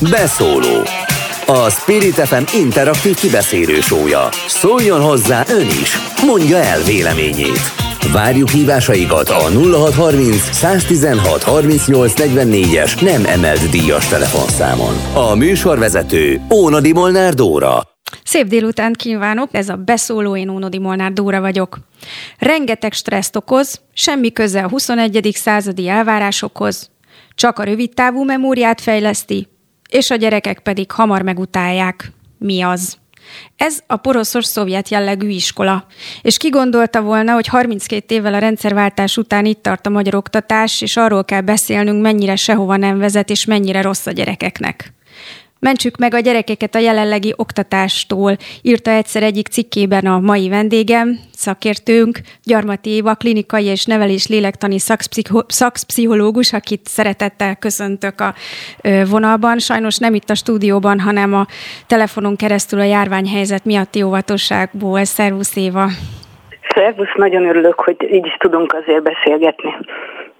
Beszóló a Spirit FM interaktív kibeszélő sója. Szóljon hozzá ön is, mondja el véleményét. Várjuk hívásaikat a 0630 116 38 es nem emelt díjas telefonszámon. A műsorvezető Ónadi Molnár Dóra. Szép délután kívánok, ez a beszóló, én Ónodi Molnár Dóra vagyok. Rengeteg stresszt okoz, semmi köze a 21. századi elvárásokhoz, csak a rövidtávú memóriát fejleszti, és a gyerekek pedig hamar megutálják. Mi az? Ez a poroszos szovjet jellegű iskola. És ki gondolta volna, hogy 32 évvel a rendszerváltás után itt tart a magyar oktatás, és arról kell beszélnünk, mennyire sehova nem vezet, és mennyire rossz a gyerekeknek. Mentsük meg a gyerekeket a jelenlegi oktatástól, írta egyszer egyik cikkében a mai vendégem, szakértőnk, Gyarmati Éva, klinikai és nevelés lélektani szakpszicho- szakpszichológus, akit szeretettel köszöntök a vonalban. Sajnos nem itt a stúdióban, hanem a telefonon keresztül a járványhelyzet miatti óvatosságból. Szervusz Éva! Szervusz, nagyon örülök, hogy így is tudunk azért beszélgetni.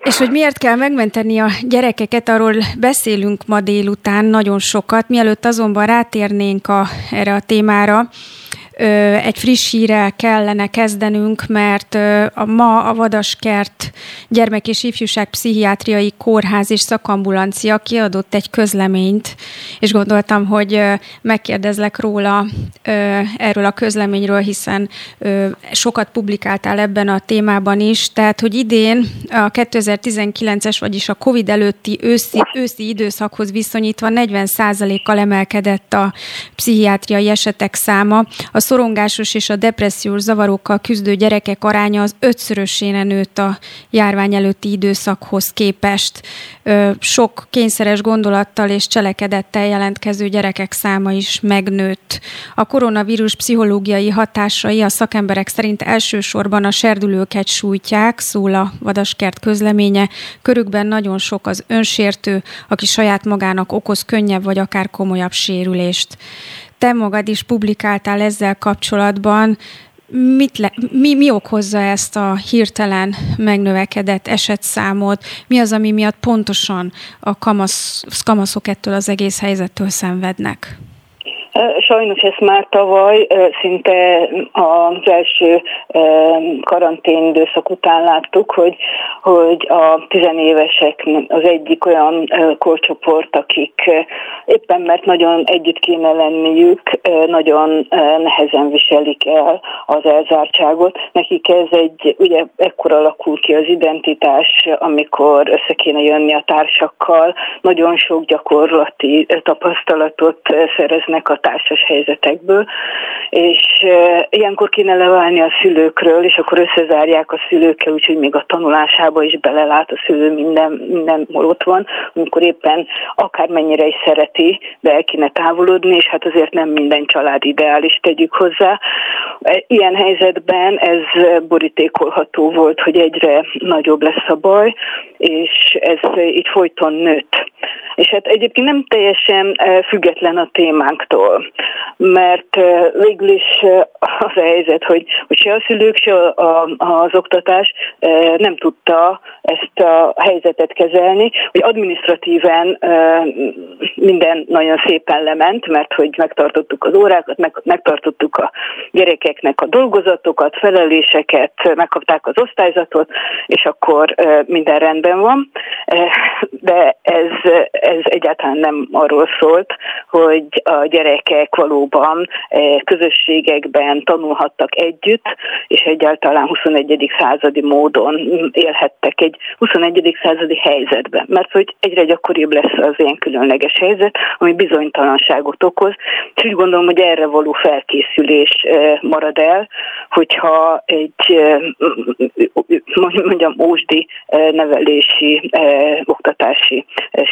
És hogy miért kell megmenteni a gyerekeket, arról beszélünk ma délután nagyon sokat. Mielőtt azonban rátérnénk a, erre a témára, egy friss hírrel kellene kezdenünk, mert a ma a Vadaskert Gyermek és Ifjúság Pszichiátriai Kórház és Szakambulancia kiadott egy közleményt, és gondoltam, hogy megkérdezlek róla erről a közleményről, hiszen sokat publikáltál ebben a témában is, tehát, hogy idén a 2019-es, vagyis a COVID előtti őszi, őszi időszakhoz viszonyítva 40%-kal emelkedett a pszichiátriai esetek száma. A szorongásos és a depressziós zavarokkal küzdő gyerekek aránya az ötszörösére nőtt a járvány előtti időszakhoz képest. Sok kényszeres gondolattal és cselekedettel jelentkező gyerekek száma is megnőtt. A koronavírus pszichológiai hatásai a szakemberek szerint elsősorban a serdülőket sújtják, szól a Vadaskert közleménye. Körükben nagyon sok az önsértő, aki saját magának okoz könnyebb vagy akár komolyabb sérülést te magad is publikáltál ezzel kapcsolatban, mit le, mi, mi okozza ezt a hirtelen megnövekedett esetszámot, mi az, ami miatt pontosan a kamasz, kamaszok ettől az egész helyzettől szenvednek? Sajnos ezt már tavaly szinte az első karantén időszak után láttuk, hogy, hogy a tizenévesek az egyik olyan korcsoport, akik éppen mert nagyon együtt kéne lenniük, nagyon nehezen viselik el az elzártságot. Nekik ez egy, ugye ekkor alakul ki az identitás, amikor össze kéne jönni a társakkal, nagyon sok gyakorlati tapasztalatot szereznek a társas helyzetekből, és ilyenkor kéne leválni a szülőkről, és akkor összezárják a szülőkkel, úgyhogy még a tanulásába is belelát a szülő, minden, minden ott van, amikor éppen akármennyire is szereti, de el kéne távolodni, és hát azért nem minden család ideális, tegyük hozzá. Ilyen helyzetben ez borítékolható volt, hogy egyre nagyobb lesz a baj, és ez így folyton nőtt. És hát egyébként nem teljesen független a témánktól mert végül is az a helyzet, hogy, hogy se a szülők, se az oktatás nem tudta ezt a helyzetet kezelni, hogy administratíven minden nagyon szépen lement, mert hogy megtartottuk az órákat, meg, megtartottuk a gyerekeknek a dolgozatokat, feleléseket, megkapták az osztályzatot, és akkor minden rendben van. De ez, ez egyáltalán nem arról szólt, hogy a gyerekek valóban eh, közösségekben tanulhattak együtt, és egyáltalán 21. századi módon élhettek egy 21. századi helyzetben. Mert hogy egyre gyakoribb lesz az ilyen különleges helyzet, ami bizonytalanságot okoz, és úgy gondolom, hogy erre való felkészülés marad el, hogyha egy mondjam ósdi nevelési, oktatási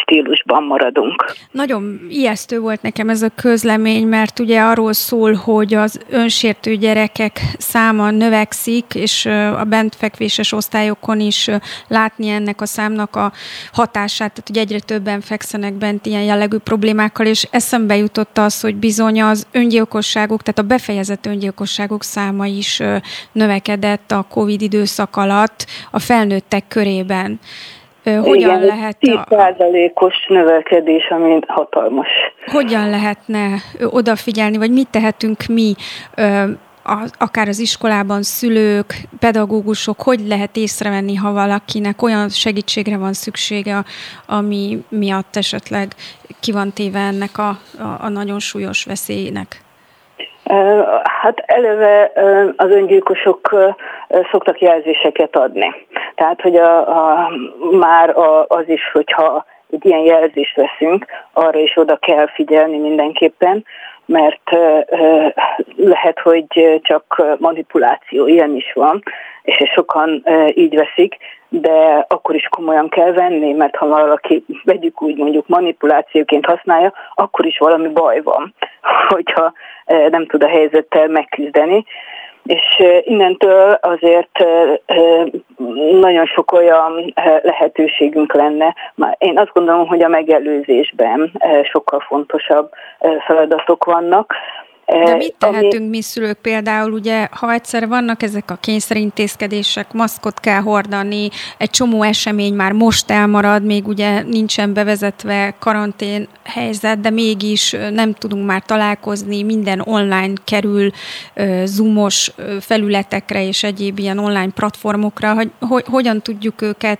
stílusban maradunk. Nagyon ijesztő volt nekem ez a közlemény, mert ugye arról szól, hogy az önsértő gyerekek száma növekszik, és a bentfekvéses osztályokon is látni ennek a számnak a hatását, tehát hogy egyre többen fekszenek bent ilyen jellegű problémákkal, és eszembe jutott az, hogy bizony az öngyilkosságok, tehát a befejezett öngyilkosságok száma is növekedett a COVID időszak alatt a felnőttek körében. Hogyan Igen, lehet... 10%-os a... növekedés, ami hatalmas. Hogyan lehetne odafigyelni, vagy mit tehetünk mi akár az iskolában szülők, pedagógusok, hogy lehet észrevenni, ha valakinek olyan segítségre van szüksége, ami miatt esetleg ki van téve ennek a, a, a nagyon súlyos veszélynek? Hát eleve az öngyilkosok szoktak jelzéseket adni. Tehát, hogy a, a, már a, az is, hogyha egy ilyen jelzést veszünk, arra is oda kell figyelni mindenképpen, mert lehet, hogy csak manipuláció, ilyen is van, és sokan így veszik, de akkor is komolyan kell venni, mert ha valaki, vegyük úgy mondjuk manipulációként használja, akkor is valami baj van, hogyha nem tud a helyzettel megküzdeni és innentől azért nagyon sok olyan lehetőségünk lenne. Én azt gondolom, hogy a megelőzésben sokkal fontosabb feladatok vannak, de mit tehetünk ami... mi szülők? Például, ugye, ha egyszer vannak ezek a kényszerintézkedések, maszkot kell hordani, egy csomó esemény már most elmarad, még ugye nincsen bevezetve karantén helyzet, de mégis nem tudunk már találkozni, minden online kerül, zoomos felületekre és egyéb ilyen online platformokra, hogy, hogy hogyan tudjuk őket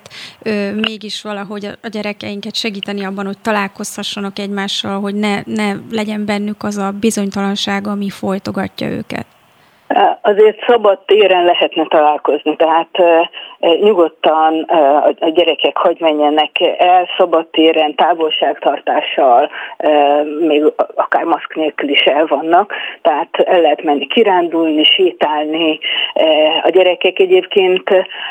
mégis valahogy a gyerekeinket segíteni abban, hogy találkozhassanak egymással, hogy ne, ne legyen bennük az a bizonytalanság, valóság, ami folytogatja őket? Azért szabad téren lehetne találkozni, tehát nyugodtan a gyerekek hogy menjenek el szabad téren, távolságtartással, még akár maszk nélkül is el vannak, tehát el lehet menni kirándulni, sétálni. A gyerekek egyébként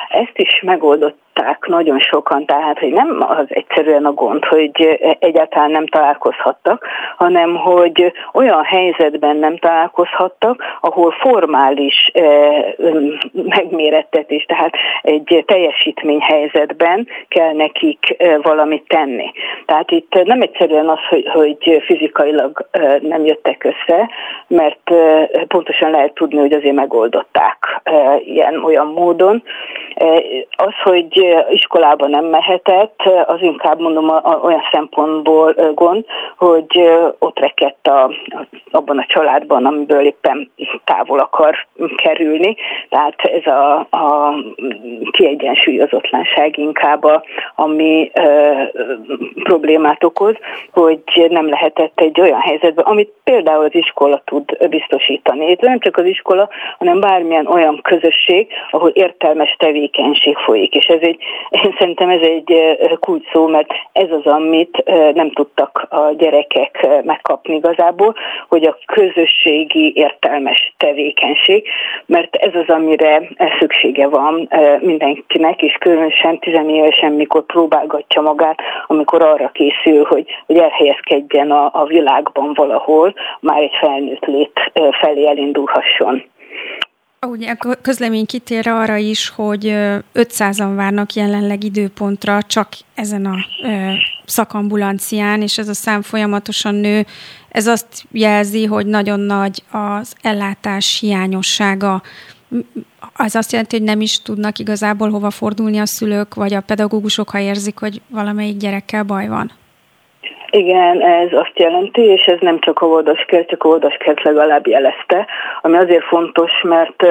ezt is megoldott nagyon sokan, tehát hogy nem az egyszerűen a gond, hogy egyáltalán nem találkozhattak, hanem hogy olyan helyzetben nem találkozhattak, ahol formális eh, megmérettetés, tehát egy teljesítményhelyzetben kell nekik valamit tenni. Tehát itt nem egyszerűen az, hogy, hogy fizikailag nem jöttek össze, mert pontosan lehet tudni, hogy azért megoldották eh, ilyen olyan módon. Az, hogy iskolába nem mehetett, az inkább mondom olyan szempontból gond, hogy ott rekedt a, abban a családban, amiből éppen távol akar kerülni. Tehát ez a, a kiegyensúlyozatlanság inkább, a, ami ö, problémát okoz, hogy nem lehetett egy olyan helyzetben, amit például az iskola tud biztosítani. Itt nem csak az iskola, hanem bármilyen olyan közösség, ahol értelmes tevékenység folyik. És ez egy én szerintem ez egy kulcs szó, mert ez az, amit nem tudtak a gyerekek megkapni igazából, hogy a közösségi értelmes tevékenység, mert ez az, amire szüksége van mindenkinek, és különösen tizenévesen, mikor próbálgatja magát, amikor arra készül, hogy, hogy elhelyezkedjen a, a világban valahol, már egy felnőtt lét felé elindulhasson. Ugye a közlemény kitér arra is, hogy 500-an várnak jelenleg időpontra csak ezen a szakambulancián, és ez a szám folyamatosan nő. Ez azt jelzi, hogy nagyon nagy az ellátás hiányossága. Az azt jelenti, hogy nem is tudnak igazából hova fordulni a szülők, vagy a pedagógusok, ha érzik, hogy valamelyik gyerekkel baj van. Igen, ez azt jelenti, és ez nem csak a oldaskert, csak a oldaskert legalább jelezte, ami azért fontos, mert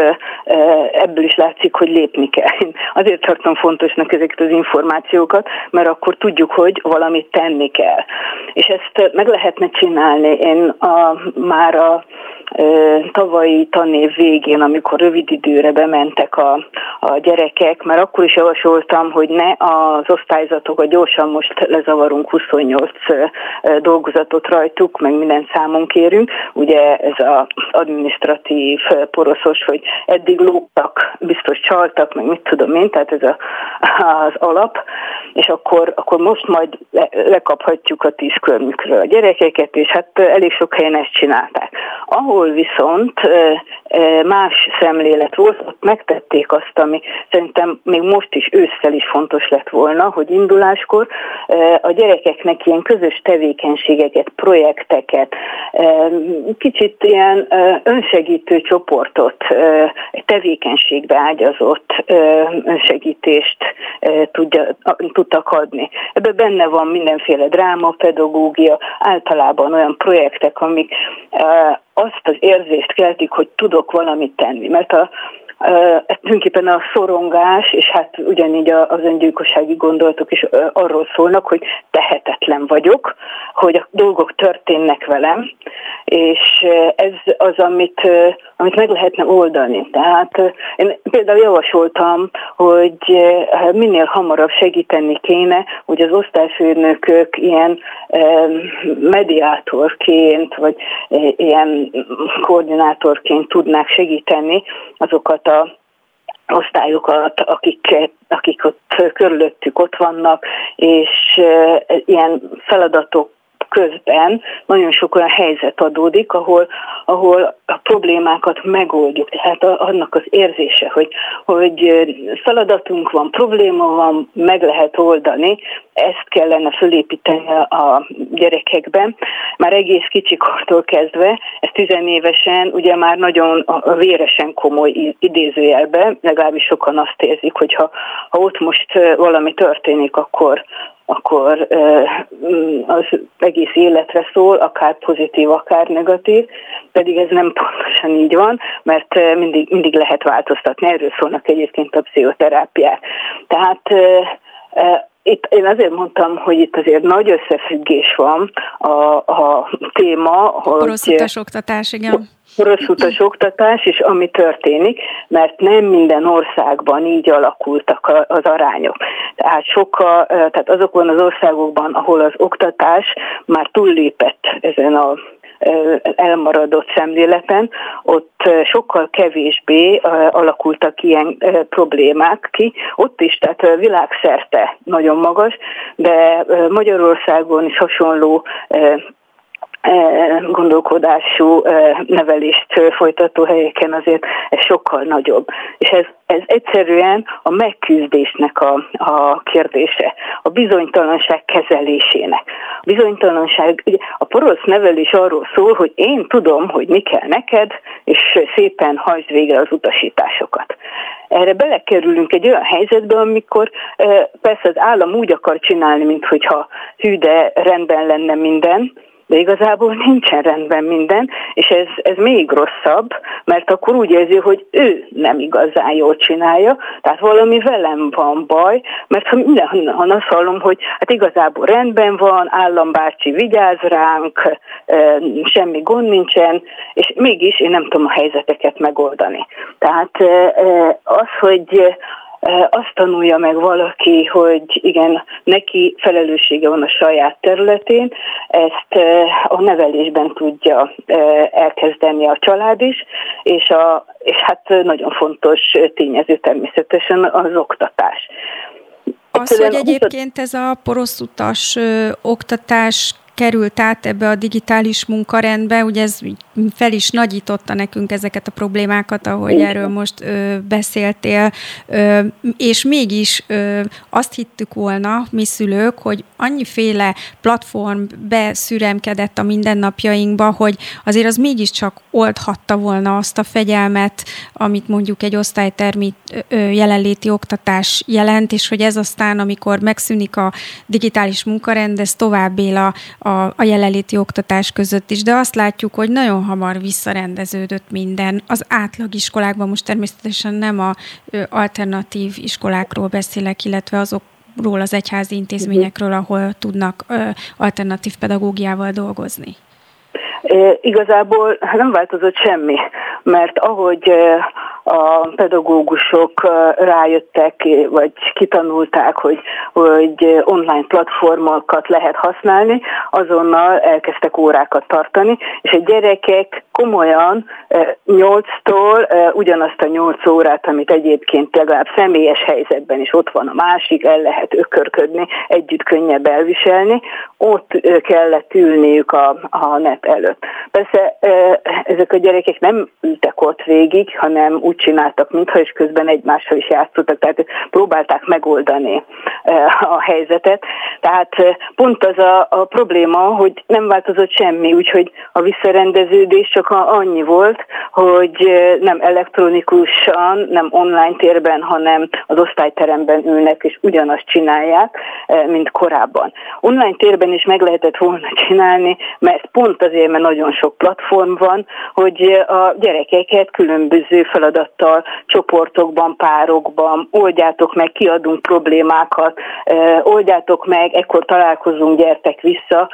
ebből is látszik, hogy lépni kell. Én azért tartom fontosnak ezeket az információkat, mert akkor tudjuk, hogy valamit tenni kell. És ezt meg lehetne csinálni. Én a, már a tavalyi tanév végén, amikor rövid időre bementek a, a gyerekek, mert akkor is javasoltam, hogy ne az osztályzatokat gyorsan most lezavarunk 28 dolgozatot rajtuk, meg minden számon kérünk. Ugye ez az administratív poroszos, hogy eddig lógtak, biztos csaltak, meg mit tudom én, tehát ez a, az alap, és akkor, akkor most majd le, lekaphatjuk a tíz körmükről a gyerekeket, és hát elég sok helyen ezt csinálták. Ahol ahol viszont más szemlélet volt, ott megtették azt, ami szerintem még most is ősszel is fontos lett volna, hogy induláskor a gyerekeknek ilyen közös tevékenységeket, projekteket, kicsit ilyen önsegítő csoportot, tevékenységbe ágyazott önsegítést tudja, tudtak adni. Ebben benne van mindenféle dráma, pedagógia, általában olyan projektek, amik azt az érzést keltik, hogy tudok valamit tenni. Mert a, tulajdonképpen a szorongás, és hát ugyanígy az öngyilkossági gondolatok is arról szólnak, hogy tehetetlen vagyok, hogy a dolgok történnek velem, és ez az, amit, amit meg lehetne oldani. Tehát én például javasoltam, hogy minél hamarabb segíteni kéne, hogy az osztályfőnökök ilyen mediátorként, vagy ilyen koordinátorként tudnák segíteni azokat a osztályokat, akik, akik ott körülöttük ott vannak, és ilyen feladatok közben nagyon sok olyan helyzet adódik, ahol, ahol a problémákat megoldjuk. Tehát annak az érzése, hogy, hogy feladatunk van, probléma van, meg lehet oldani, ezt kellene fölépíteni a gyerekekben. Már egész kicsikortól kezdve, ez tizenévesen ugye már nagyon véresen komoly idézőjelben, legalábbis sokan azt érzik, hogy ha, ha ott most valami történik, akkor, akkor az egész életre szól, akár pozitív, akár negatív, pedig ez nem pontosan így van, mert mindig, mindig lehet változtatni. Erről szólnak egyébként a pszichoterápiák. Tehát itt én azért mondtam, hogy itt azért nagy összefüggés van a, a téma, hogy... Porosz utas oktatás, igen. Porosz utas oktatás, és ami történik, mert nem minden országban így alakultak az arányok. Tehát sokkal, tehát azokban az országokban, ahol az oktatás már túllépett ezen a elmaradott szemléleten, ott sokkal kevésbé alakultak ilyen problémák ki. Ott is, tehát világszerte nagyon magas, de Magyarországon is hasonló gondolkodású nevelést folytató helyeken azért ez sokkal nagyobb. És ez, ez egyszerűen a megküzdésnek a, a kérdése, a bizonytalanság kezelésének. A bizonytalanság, ugye a porosz nevelés arról szól, hogy én tudom, hogy mi kell neked, és szépen hajtsd végre az utasításokat. Erre belekerülünk egy olyan helyzetbe, amikor persze az állam úgy akar csinálni, mintha hű, de rendben lenne minden, de igazából nincsen rendben minden, és ez, ez még rosszabb, mert akkor úgy érzi, hogy ő nem igazán jól csinálja, tehát valami velem van baj, mert ha mindenhonnan azt hallom, hogy hát igazából rendben van, állambácsi vigyáz ránk, semmi gond nincsen, és mégis én nem tudom a helyzeteket megoldani. Tehát az, hogy azt tanulja meg valaki, hogy igen, neki felelőssége van a saját területén, ezt a nevelésben tudja elkezdeni a család is, és, a, és hát nagyon fontos tényező természetesen az oktatás. Az, hogy egyébként ez a porosz utas oktatás került át ebbe a digitális munkarendbe, ugye ez fel is nagyította nekünk ezeket a problémákat, ahogy erről most ö, beszéltél, ö, és mégis ö, azt hittük volna, mi szülők, hogy annyiféle platform beszüremkedett a mindennapjainkba, hogy azért az mégiscsak oldhatta volna azt a fegyelmet, amit mondjuk egy osztálytermi ö, jelenléti oktatás jelent, és hogy ez aztán, amikor megszűnik a digitális munkarend, ez tovább él a, a, a jelenléti oktatás között is, de azt látjuk, hogy nagyon hamar visszarendeződött minden. Az átlagiskolákban most természetesen nem a alternatív iskolákról beszélek, illetve azok ról az egyházi intézményekről, ahol tudnak alternatív pedagógiával dolgozni. Igazából nem változott semmi, mert ahogy a pedagógusok rájöttek, vagy kitanulták, hogy, hogy online platformokat lehet használni, azonnal elkezdtek órákat tartani, és a gyerekek komolyan 8-tól ugyanazt a 8 órát, amit egyébként legalább személyes helyzetben is ott van a másik, el lehet ökörködni, együtt könnyebb elviselni, ott kellett ülniük a, a net előtt. Persze ezek a gyerekek nem ültek ott végig, hanem úgy csináltak, mintha is közben egymással is játszottak, tehát próbálták megoldani a helyzetet. Tehát pont az a, a probléma, hogy nem változott semmi, úgyhogy a visszarendeződés csak annyi volt, hogy nem elektronikusan, nem online térben, hanem az osztályteremben ülnek, és ugyanazt csinálják, mint korábban. Online térben is meg lehetett volna csinálni, mert pont azért, mert nagyon sok platform van, hogy a gyerekeket különböző feladattal, csoportokban, párokban oldjátok meg, kiadunk problémákat, oldjátok meg, ekkor találkozunk, gyertek vissza,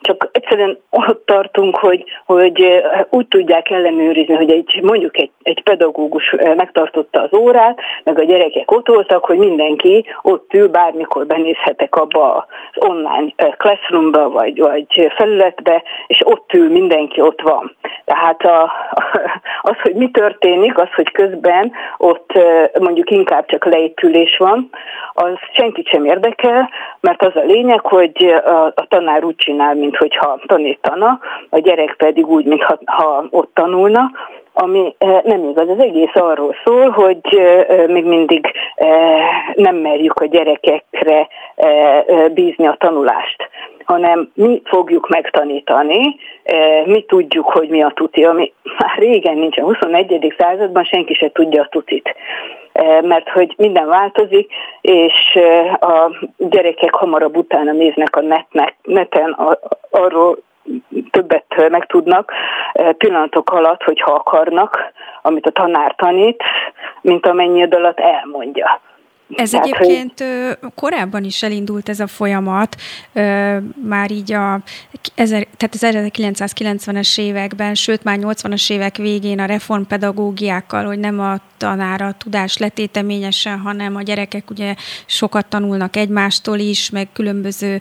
csak egyszerűen ott tartunk, hogy, hogy úgy tudják ellenőrizni, hogy egy, mondjuk egy, egy pedagógus megtartotta az órát, meg a gyerekek ott voltak, hogy mindenki ott ül, bármikor benézhetek abba az online classroomba, vagy, vagy felületbe, és ott ül, mindenki ott van. Tehát a, az, hogy mi történik, az, hogy közben ott mondjuk inkább csak leépülés van, az senkit sem érdekel, mert az a lényeg, hogy a, a tanár úgy csinál, mint hogyha tanítana, a gyerek pedig úgy, mintha ha ott tanulna, ami nem igaz. Az egész arról szól, hogy még mindig nem merjük a gyerekekre bízni a tanulást hanem mi fogjuk megtanítani, mi tudjuk, hogy mi a tuti, ami már régen nincs. A 21. században senki se tudja a tutit mert hogy minden változik, és a gyerekek hamarabb utána néznek a netnek, neten arról többet megtudnak pillanatok alatt, hogyha akarnak, amit a tanár tanít, mint amennyi alatt elmondja. Ez Tehát, egyébként hogy... korábban is elindult ez a folyamat, már így a, tehát az 1990-es években, sőt már 80-as évek végén a reformpedagógiákkal, hogy nem a tanára tudás letéteményesen, hanem a gyerekek ugye sokat tanulnak egymástól is, meg különböző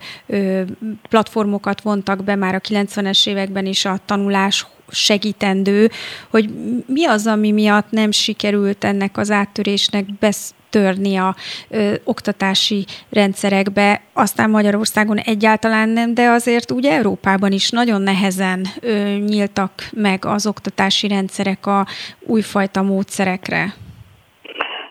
platformokat vontak be már a 90-es években is a tanulás segítendő, hogy mi az, ami miatt nem sikerült ennek az áttörésnek besz törni a ö, oktatási rendszerekbe, aztán Magyarországon egyáltalán nem, de azért úgy Európában is nagyon nehezen ö, nyíltak meg az oktatási rendszerek a újfajta módszerekre.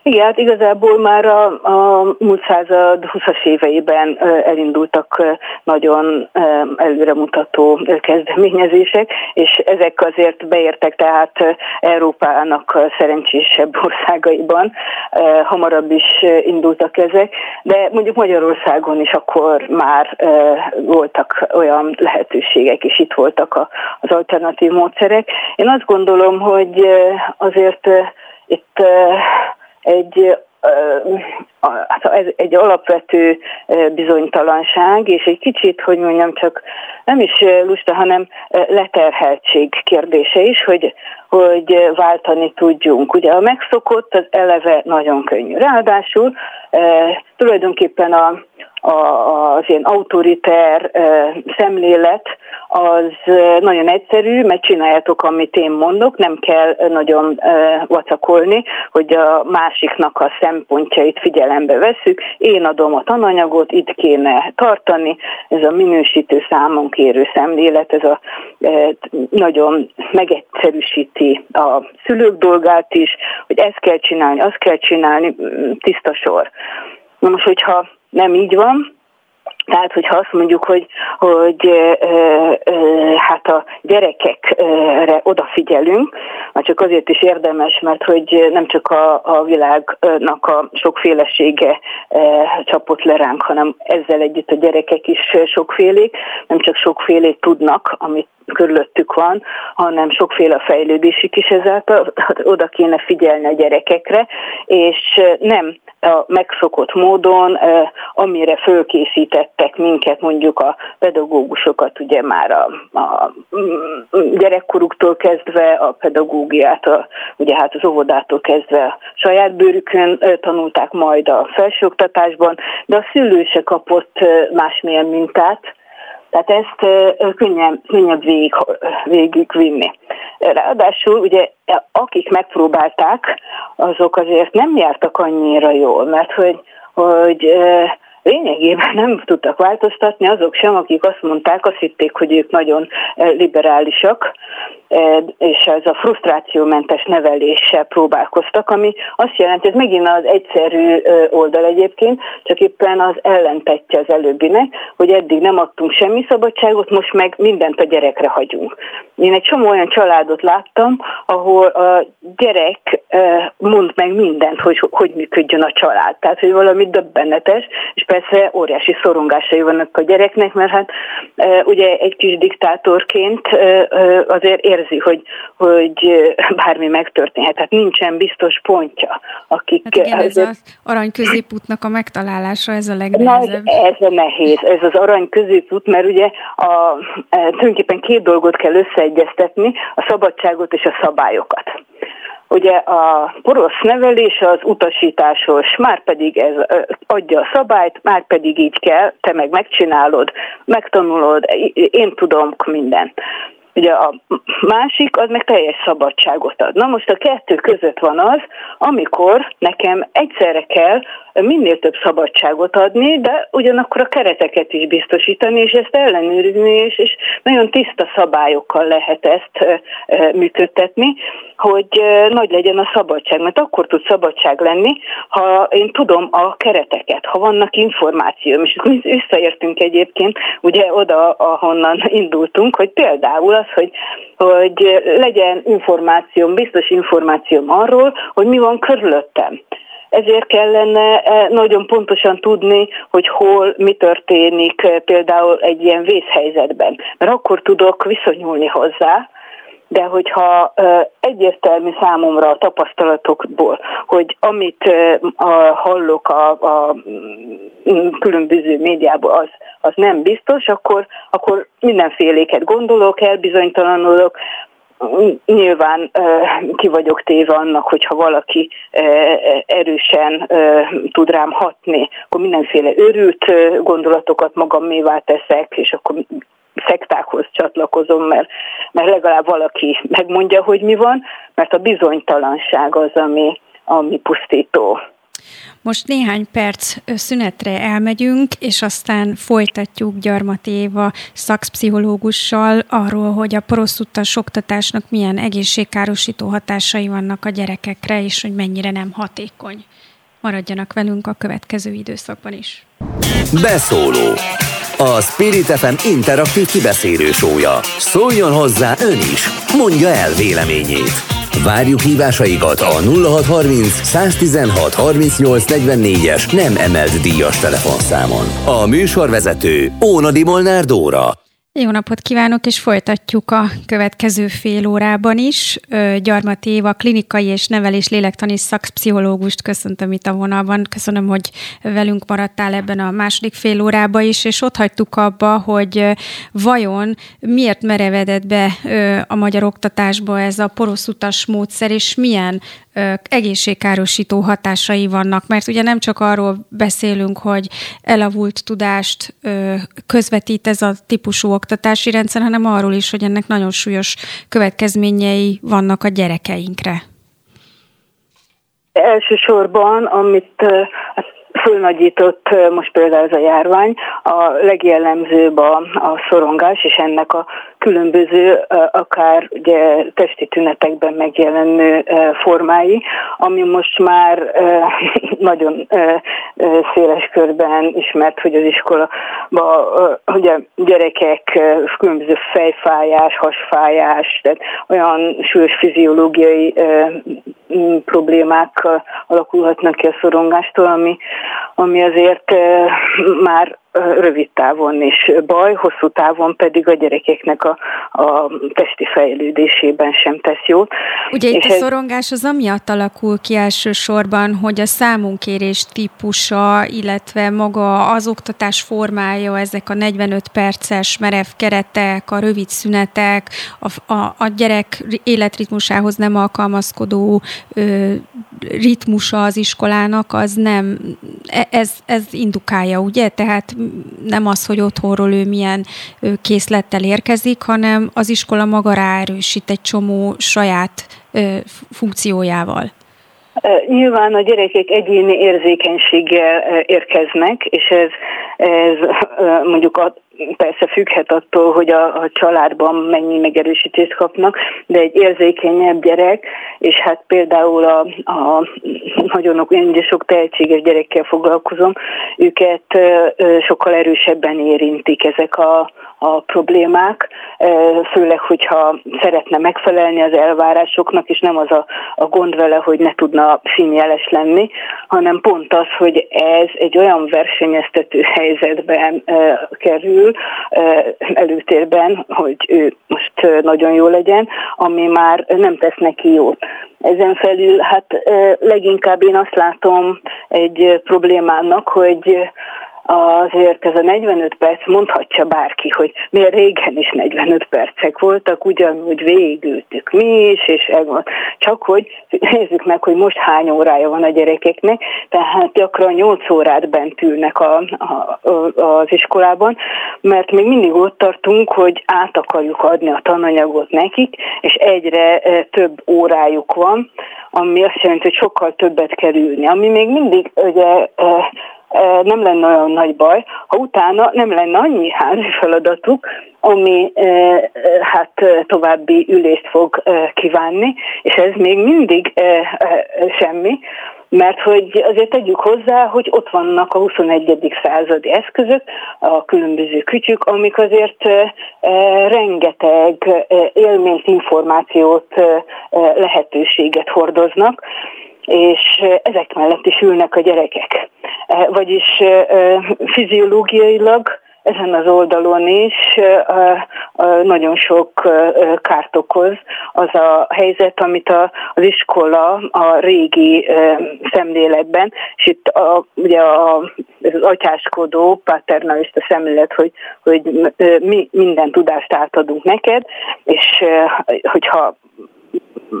Igen, hát igazából már a, a múlt század 20-as éveiben elindultak nagyon előremutató kezdeményezések, és ezek azért beértek tehát Európának szerencsésebb országaiban, hamarabb is indultak ezek, de mondjuk Magyarországon is akkor már voltak olyan lehetőségek, és itt voltak az alternatív módszerek. Én azt gondolom, hogy azért itt egy hát ez egy alapvető bizonytalanság, és egy kicsit, hogy mondjam, csak nem is lusta, hanem leterheltség kérdése is, hogy, hogy váltani tudjunk. Ugye a megszokott az eleve nagyon könnyű. Ráadásul tulajdonképpen a, az ilyen autoriter szemlélet az nagyon egyszerű, mert csináljátok, amit én mondok, nem kell nagyon vacakolni, hogy a másiknak a szempontjait figyelembe veszük. Én adom a tananyagot, itt kéne tartani, ez a minősítő számon kérő szemlélet, ez a nagyon megegyszerűsíti a szülők dolgát is, hogy ezt kell csinálni, azt kell csinálni, tiszta sor. Na most, hogyha nem így van, tehát, hogyha azt mondjuk, hogy, hogy e, e, hát a gyerekekre odafigyelünk, már csak azért is érdemes, mert hogy nem csak a, a világnak a sokfélesége e, csapott le ránk, hanem ezzel együtt a gyerekek is sokfélék, nem csak sokfélét tudnak, amit körülöttük van, hanem sokféle fejlődésük is ezáltal, oda kéne figyelni a gyerekekre, és nem a megszokott módon, amire fölkészítettek minket, mondjuk a pedagógusokat, ugye már a, a gyerekkoruktól kezdve a pedagógiát, a, ugye hát az óvodától kezdve a saját bőrükön tanulták majd a felsőoktatásban, de a szülő se kapott másmilyen mintát, tehát ezt könnyebb, könnyebb végig, végig vinni. Ráadásul ugye akik megpróbálták, azok azért nem jártak annyira jól, mert hogy, hogy lényegében nem tudtak változtatni azok sem, akik azt mondták, azt hitték, hogy ők nagyon liberálisak, és ez a frusztrációmentes neveléssel próbálkoztak, ami azt jelenti, hogy megint az egyszerű oldal egyébként, csak éppen az ellentetje az előbbinek, hogy eddig nem adtunk semmi szabadságot, most meg mindent a gyerekre hagyunk. Én egy csomó olyan családot láttam, ahol a gyerek mond meg mindent, hogy hogy működjön a család. Tehát, hogy valami döbbenetes, és persze óriási szorongásai vannak a gyereknek, mert hát ugye egy kis diktátorként azért ér érzi, hogy, hogy bármi megtörténhet. Tehát nincsen biztos pontja. Akik hát igen, ez az arany középútnak a megtalálása, ez a legnehezebb. Na, ez a nehéz, ez az arany középút, mert ugye a, e, tulajdonképpen két dolgot kell összeegyeztetni, a szabadságot és a szabályokat. Ugye a porosz nevelés az utasításos, már pedig ez adja a szabályt, már pedig így kell, te meg megcsinálod, megtanulod, én tudom mindent. Ugye a másik, az meg teljes szabadságot ad. Na most a kettő között van az, amikor nekem egyszerre kell minél több szabadságot adni, de ugyanakkor a kereteket is biztosítani, és ezt ellenőrizni, és, és nagyon tiszta szabályokkal lehet ezt működtetni, hogy nagy legyen a szabadság, mert akkor tud szabadság lenni, ha én tudom a kereteket, ha vannak információim, és visszaértünk egyébként ugye oda, ahonnan indultunk, hogy például az, hogy, hogy legyen információm, biztos információm arról, hogy mi van körülöttem ezért kellene eh, nagyon pontosan tudni, hogy hol mi történik eh, például egy ilyen vészhelyzetben. Mert akkor tudok viszonyulni hozzá, de hogyha egyértelmű számomra a tapasztalatokból, hogy amit hallok a, a mm, különböző médiából, az, az nem biztos, akkor, akkor mindenféléket gondolok, elbizonytalanodok, nyilván ki vagyok téve annak, hogyha valaki erősen tud rám hatni, akkor mindenféle őrült gondolatokat magamévá teszek, és akkor szektákhoz csatlakozom, mert, mert legalább valaki megmondja, hogy mi van, mert a bizonytalanság az, ami, ami pusztító. Most néhány perc szünetre elmegyünk, és aztán folytatjuk Gyarmat Éva szakpszichológussal arról, hogy a poroszutas oktatásnak milyen egészségkárosító hatásai vannak a gyerekekre, és hogy mennyire nem hatékony. Maradjanak velünk a következő időszakban is. Beszóló a Spirit FM interaktív kibeszélő sója. Szóljon hozzá ön is, mondja el véleményét. Várjuk hívásaikat a 0630 116 38 es nem emelt díjas telefonszámon. A műsorvezető Ónadi Molnár Dóra. Jó napot kívánok, és folytatjuk a következő fél órában is. Gyarmat Éva, klinikai és nevelés lélektani szakpszichológust köszöntöm itt a vonalban. Köszönöm, hogy velünk maradtál ebben a második fél órában is, és ott hagytuk abba, hogy vajon miért merevedett be a magyar oktatásba ez a poroszutas módszer, és milyen egészségkárosító hatásai vannak, mert ugye nem csak arról beszélünk, hogy elavult tudást közvetít ez a típusú oktatási rendszer, hanem arról is, hogy ennek nagyon súlyos következményei vannak a gyerekeinkre. Elsősorban, amit fölnagyított most például ez a járvány, a legjellemzőbb a, a szorongás, és ennek a különböző, akár ugye testi tünetekben megjelenő formái, ami most már nagyon széles körben ismert, hogy az iskolában ugye gyerekek különböző fejfájás, hasfájás, tehát olyan súlyos fiziológiai problémák alakulhatnak ki a szorongástól, ami, ami azért már rövid távon is baj, hosszú távon pedig a gyerekeknek a, a testi fejlődésében sem tesz jót. Ugye itt és a ez... szorongás az amiatt alakul ki elsősorban, hogy a számunkérés típusa, illetve maga az oktatás formája, ezek a 45 perces merev keretek, a rövid szünetek, a, a, a gyerek életritmusához nem alkalmazkodó ö, ritmusa az iskolának, az nem, e, ez, ez indukálja, ugye? Tehát nem az, hogy otthonról ő milyen készlettel érkezik, hanem az iskola maga ráerősít egy csomó saját funkciójával. Nyilván a gyerekek egyéni érzékenységgel érkeznek, és ez, ez mondjuk persze függhet attól, hogy a, a családban mennyi megerősítést kapnak, de egy érzékenyebb gyerek, és hát például a, a nagyon én sok tehetséges gyerekkel foglalkozom, őket sokkal erősebben érintik ezek a, a problémák, főleg, hogyha szeretne megfelelni az elvárásoknak, és nem az a, a gond vele, hogy ne tudna színjeles lenni, hanem pont az, hogy ez egy olyan versenyeztető helyzetben kerül előtérben, hogy ő most nagyon jó legyen, ami már nem tesz neki jót. Ezen felül hát leginkább én azt látom egy problémának, hogy azért ez a 45 perc mondhatja bárki, hogy miért régen is 45 percek voltak, ugyanúgy végültük mi is, és csak hogy nézzük meg, hogy most hány órája van a gyerekeknek, tehát gyakran 8 órát bent ülnek a, a, az iskolában, mert még mindig ott tartunk, hogy át akarjuk adni a tananyagot nekik, és egyre e, több órájuk van, ami azt jelenti, hogy sokkal többet kell ülni, ami még mindig ugye e, nem lenne olyan nagy baj, ha utána nem lenne annyi házi feladatuk, ami hát további ülést fog kívánni, és ez még mindig semmi, mert hogy azért tegyük hozzá, hogy ott vannak a 21. századi eszközök, a különböző kütyük, amik azért rengeteg élményt, információt, lehetőséget hordoznak, és ezek mellett is ülnek a gyerekek. Vagyis fiziológiailag ezen az oldalon is nagyon sok kárt okoz az a helyzet, amit az iskola a régi szemléletben, és itt a, ugye a, az atyáskodó, paternalista szemlélet, hogy, hogy mi minden tudást átadunk neked, és hogyha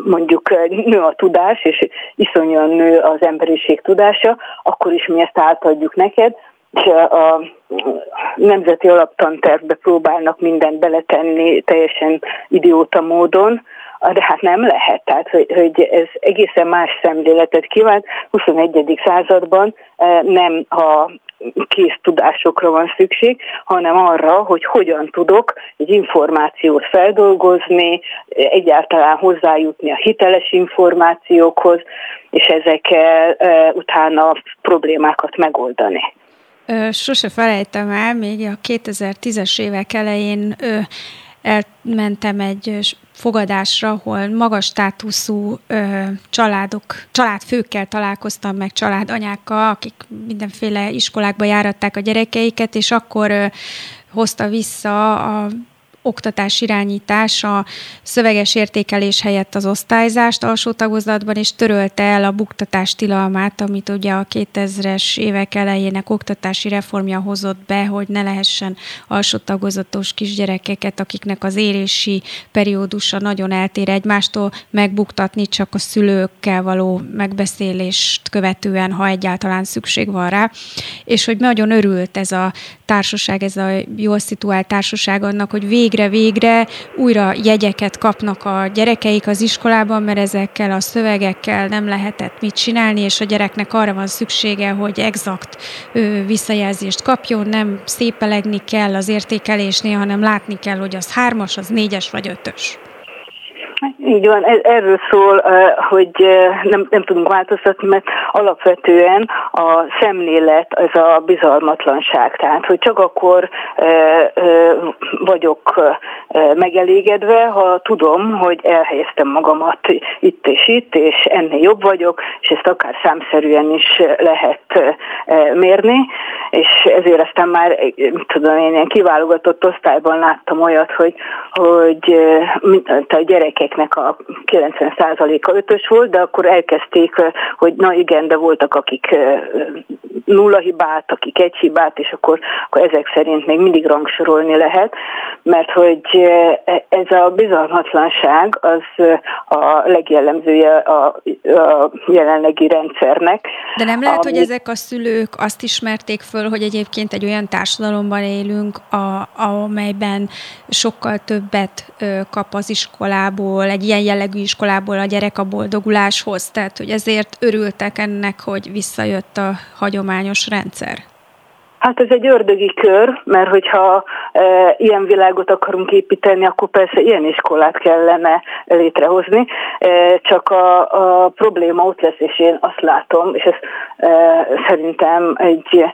mondjuk eh, nő a tudás, és iszonyan nő az emberiség tudása, akkor is mi ezt átadjuk neked, és a nemzeti alaptantervbe próbálnak mindent beletenni teljesen idióta módon, de hát nem lehet, tehát hogy, hogy ez egészen más szemléletet kívánt. 21. században eh, nem a kész tudásokra van szükség, hanem arra, hogy hogyan tudok egy információt feldolgozni, egyáltalán hozzájutni a hiteles információkhoz, és ezekkel utána problémákat megoldani. Sose felejtem el, még a 2010-es évek elején elmentem egy fogadásra, ahol magas státuszú ö, családok, családfőkkel találkoztam meg, családanyákkal, akik mindenféle iskolákba járatták a gyerekeiket, és akkor ö, hozta vissza a oktatás irányítás a szöveges értékelés helyett az osztályzást alsó tagozatban, és törölte el a buktatás tilalmát, amit ugye a 2000-es évek elejének oktatási reformja hozott be, hogy ne lehessen alsó tagozatos kisgyerekeket, akiknek az érési periódusa nagyon eltér egymástól, megbuktatni csak a szülőkkel való megbeszélést követően, ha egyáltalán szükség van rá, és hogy nagyon örült ez a társaság, ez a jól szituált társaság annak, hogy végre-végre újra jegyeket kapnak a gyerekeik az iskolában, mert ezekkel a szövegekkel nem lehetett mit csinálni, és a gyereknek arra van szüksége, hogy exakt visszajelzést kapjon, nem szépelegni kell az értékelésnél, hanem látni kell, hogy az hármas, az négyes vagy ötös. Így van, erről szól, hogy nem, nem tudunk változtatni, mert alapvetően a szemlélet ez a bizalmatlanság. Tehát, hogy csak akkor vagyok megelégedve, ha tudom, hogy elhelyeztem magamat itt és itt, és ennél jobb vagyok, és ezt akár számszerűen is lehet mérni, és ezért aztán már, tudom én, ilyen kiválogatott osztályban láttam olyat, hogy, hogy a gyerekeknek a 90%-a ötös volt, de akkor elkezdték, hogy na igen, de voltak akik nulla hibát, akik egy hibát, és akkor, akkor ezek szerint még mindig rangsorolni lehet, mert hogy ez a bizalmatlanság az a legjellemzője a, a jelenlegi rendszernek. De nem lehet, ami... hogy ezek a szülők azt ismerték föl, hogy egyébként egy olyan társadalomban élünk, a, amelyben sokkal többet kap az iskolából, egy ilyen jellegű iskolából a gyerek a boldoguláshoz, tehát hogy ezért örültek ennek, hogy visszajött a hagyományos rendszer. Hát ez egy ördögi kör, mert hogyha e, ilyen világot akarunk építeni, akkor persze ilyen iskolát kellene létrehozni, e, csak a, a probléma ott lesz, és én azt látom, és ez e, szerintem egy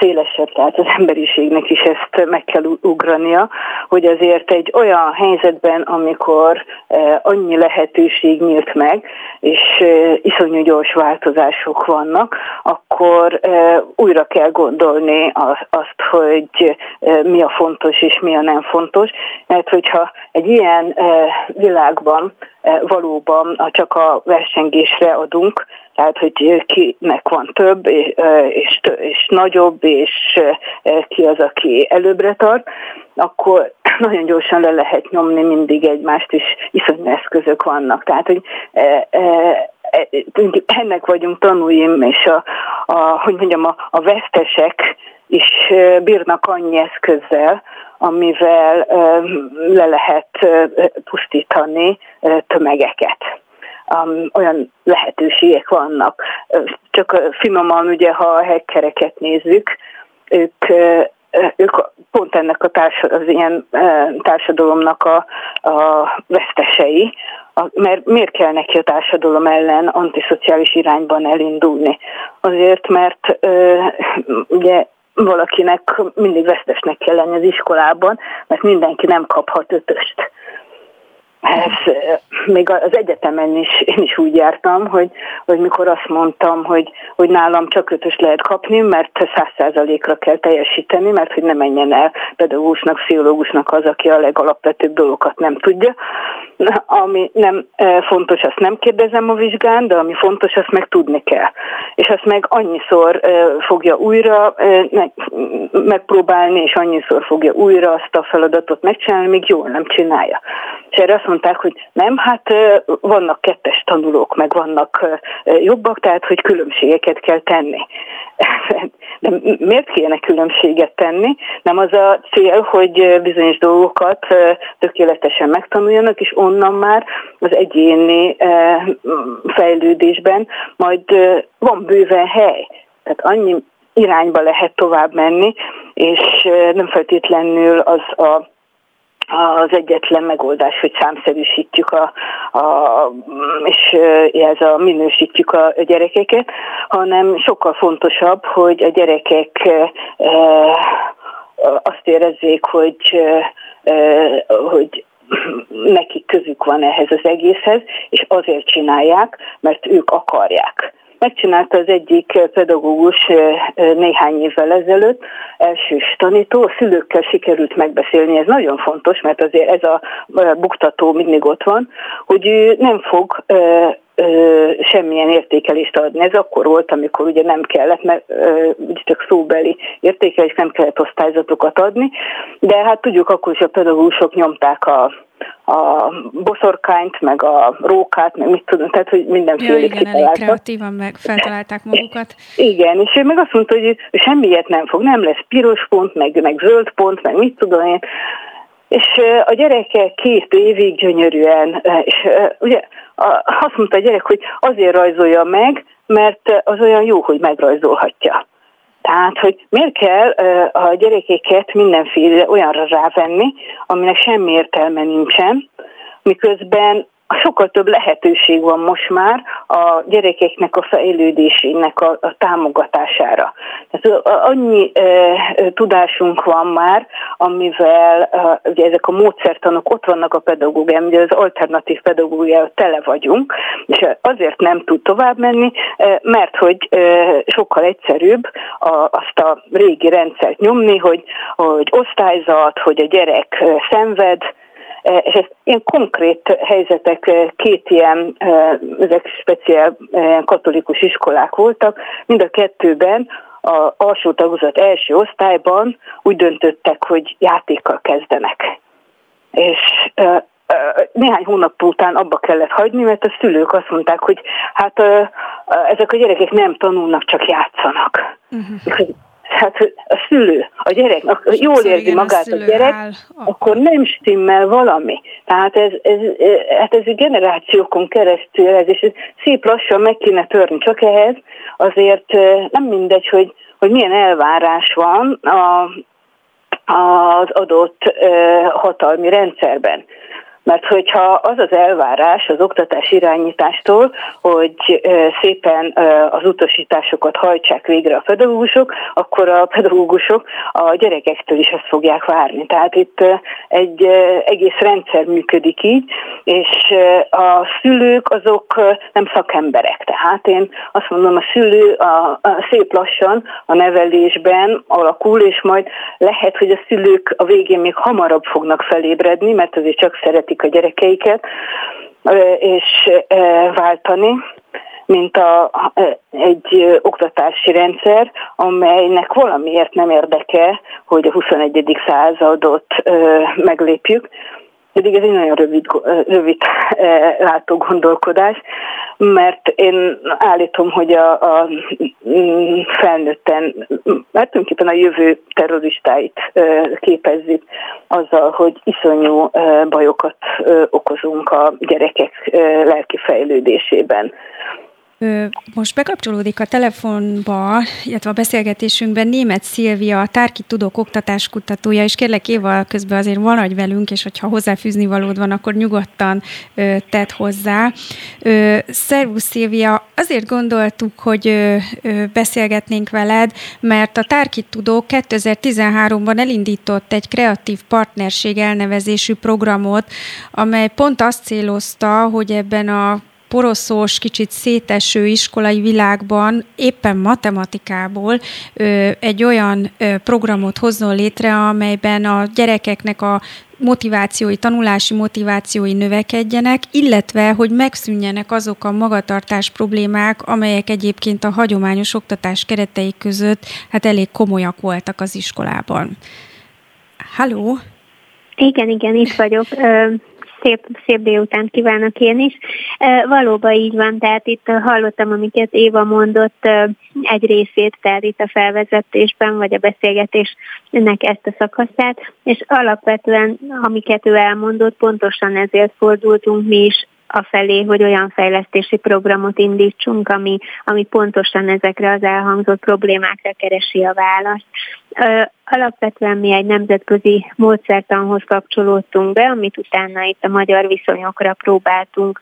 szélesebb, tehát az emberiségnek is ezt meg kell ugrania, hogy azért egy olyan helyzetben, amikor e, annyi lehetőség nyílt meg, és e, iszonyú gyors változások vannak, akkor e, újra kell gondolni azt, hogy mi a fontos és mi a nem fontos, mert hogyha egy ilyen világban valóban csak a versengésre adunk, tehát hogy kinek van több, és, és, és nagyobb, és ki az, aki előbbre tart, akkor nagyon gyorsan le lehet nyomni mindig egymást, és iszonyú eszközök vannak. Tehát, hogy e, e, e, ennek vagyunk tanúim, és a, a, hogy mondjam, a, a vesztesek is bírnak annyi eszközzel, amivel le lehet pusztítani tömegeket olyan lehetőségek vannak. Csak finoman, ugye, ha a hekkereket nézzük, ők ők pont ennek a társ, az ilyen társadalomnak a, a vesztesei, mert miért kell neki a társadalom ellen antiszociális irányban elindulni? Azért, mert ugye valakinek mindig vesztesnek kell lenni az iskolában, mert mindenki nem kaphat ötöst ez még az egyetemen is én is úgy jártam, hogy, hogy mikor azt mondtam, hogy, hogy nálam csak ötös lehet kapni, mert száz százalékra kell teljesíteni, mert hogy ne menjen el pedagógusnak, pszichológusnak az, aki a legalapvetőbb dolgokat nem tudja. Ami nem fontos, azt nem kérdezem a vizsgán, de ami fontos, azt meg tudni kell. És azt meg annyiszor fogja újra megpróbálni, és annyiszor fogja újra azt a feladatot megcsinálni, még jól nem csinálja. És erre azt mondták, hogy nem, hát vannak kettes tanulók, meg vannak jobbak, tehát hogy különbségeket kell tenni. De miért kéne különbséget tenni? Nem az a cél, hogy bizonyos dolgokat tökéletesen megtanuljanak, és onnan már az egyéni fejlődésben majd van bőven hely. Tehát annyi irányba lehet tovább menni, és nem feltétlenül az a az egyetlen megoldás, hogy számszerűsítjük a, a, és ez a minősítjük a gyerekeket, hanem sokkal fontosabb, hogy a gyerekek e, azt érezzék, hogy, e, hogy nekik közük van ehhez az egészhez, és azért csinálják, mert ők akarják. Megcsinálta az egyik pedagógus néhány évvel ezelőtt, elsős tanító, a szülőkkel sikerült megbeszélni, ez nagyon fontos, mert azért ez a buktató mindig ott van, hogy nem fog semmilyen értékelést adni. Ez akkor volt, amikor ugye nem kellett, mert ugye csak szóbeli értékelés, nem kellett osztályzatokat adni, de hát tudjuk akkor is a pedagógusok nyomták a a boszorkányt, meg a rókát, meg mit tudom, tehát, hogy mindenféle ja, igen, elég kreatívan meg feltalálták magukat. Igen, és ő meg azt mondta, hogy ő semmiért nem fog, nem lesz piros pont, meg, meg zöld pont, meg mit tudom én, és a gyerekek két évig gyönyörűen, és ugye azt mondta a gyerek, hogy azért rajzolja meg, mert az olyan jó, hogy megrajzolhatja. Tehát, hogy miért kell a gyerekeket mindenféle olyanra rávenni, aminek semmi értelme nincsen, miközben sokkal több lehetőség van most már a gyerekeknek a fejlődésének a, a támogatására. Tehát annyi e, tudásunk van már, amivel e, ugye ezek a módszertanok ott vannak a pedagógiában, ugye az alternatív pedagógiával tele vagyunk, és azért nem tud tovább menni, e, mert hogy e, sokkal egyszerűbb a, azt a régi rendszert nyomni, hogy, hogy osztályzat, hogy a gyerek szenved, és ez ilyen konkrét helyzetek, e, két ilyen, e, ezek speciál katolikus iskolák voltak, mind a kettőben a alsó tagozat első osztályban úgy döntöttek, hogy játékkal kezdenek. És néhány hónap után abba kellett hagyni, mert a szülők azt mondták, hogy hát ezek a gyerekek nem tanulnak, csak játszanak. Uh-huh hát a szülő, a gyerek, jól érzi magát a, a gyerek, áll. akkor nem stimmel valami. Tehát ez, ez, hát ez generációkon keresztül ez, és ez szép lassan meg kéne törni, csak ehhez azért nem mindegy, hogy, hogy milyen elvárás van a, az adott hatalmi rendszerben. Mert hogyha az az elvárás az oktatás irányítástól, hogy szépen az utasításokat hajtsák végre a pedagógusok, akkor a pedagógusok a gyerekektől is ezt fogják várni. Tehát itt egy egész rendszer működik így, és a szülők azok nem szakemberek. Tehát én azt mondom, a szülő a, a szép lassan a nevelésben alakul, és majd lehet, hogy a szülők a végén még hamarabb fognak felébredni, mert azért csak szeretik szeretik a gyerekeiket, és váltani, mint a, egy oktatási rendszer, amelynek valamiért nem érdeke, hogy a 21. századot meglépjük, pedig ez egy nagyon rövid, rövid látó gondolkodás, mert én állítom, hogy a, a felnőtten, hát tulajdonképpen a jövő terroristáit képezzük azzal, hogy iszonyú bajokat okozunk a gyerekek lelki fejlődésében. Most bekapcsolódik a telefonba, illetve a beszélgetésünkben német Szilvia, a Tárki Tudók oktatáskutatója, és kérlek Éva, közben azért maradj velünk, és hogyha hozzáfűzni valód van, akkor nyugodtan tedd hozzá. Szervusz Szilvia, azért gondoltuk, hogy beszélgetnénk veled, mert a Tárki Tudók 2013-ban elindított egy kreatív partnerség elnevezésű programot, amely pont azt célozta, hogy ebben a poroszós, kicsit széteső iskolai világban éppen matematikából ö, egy olyan ö, programot hozzon létre, amelyben a gyerekeknek a motivációi, tanulási motivációi növekedjenek, illetve, hogy megszűnjenek azok a magatartás problémák, amelyek egyébként a hagyományos oktatás keretei között hát elég komolyak voltak az iskolában. Halló? Igen, igen, itt vagyok szép, szép délután kívánok én is. Valóban így van, tehát itt hallottam, amiket Éva mondott egy részét, tehát itt a felvezetésben, vagy a beszélgetésnek ezt a szakaszát, és alapvetően, amiket ő elmondott, pontosan ezért fordultunk mi is afelé, hogy olyan fejlesztési programot indítsunk, ami, ami pontosan ezekre az elhangzott problémákra keresi a választ. Alapvetően mi egy nemzetközi módszertanhoz kapcsolódtunk be, amit utána itt a magyar viszonyokra próbáltunk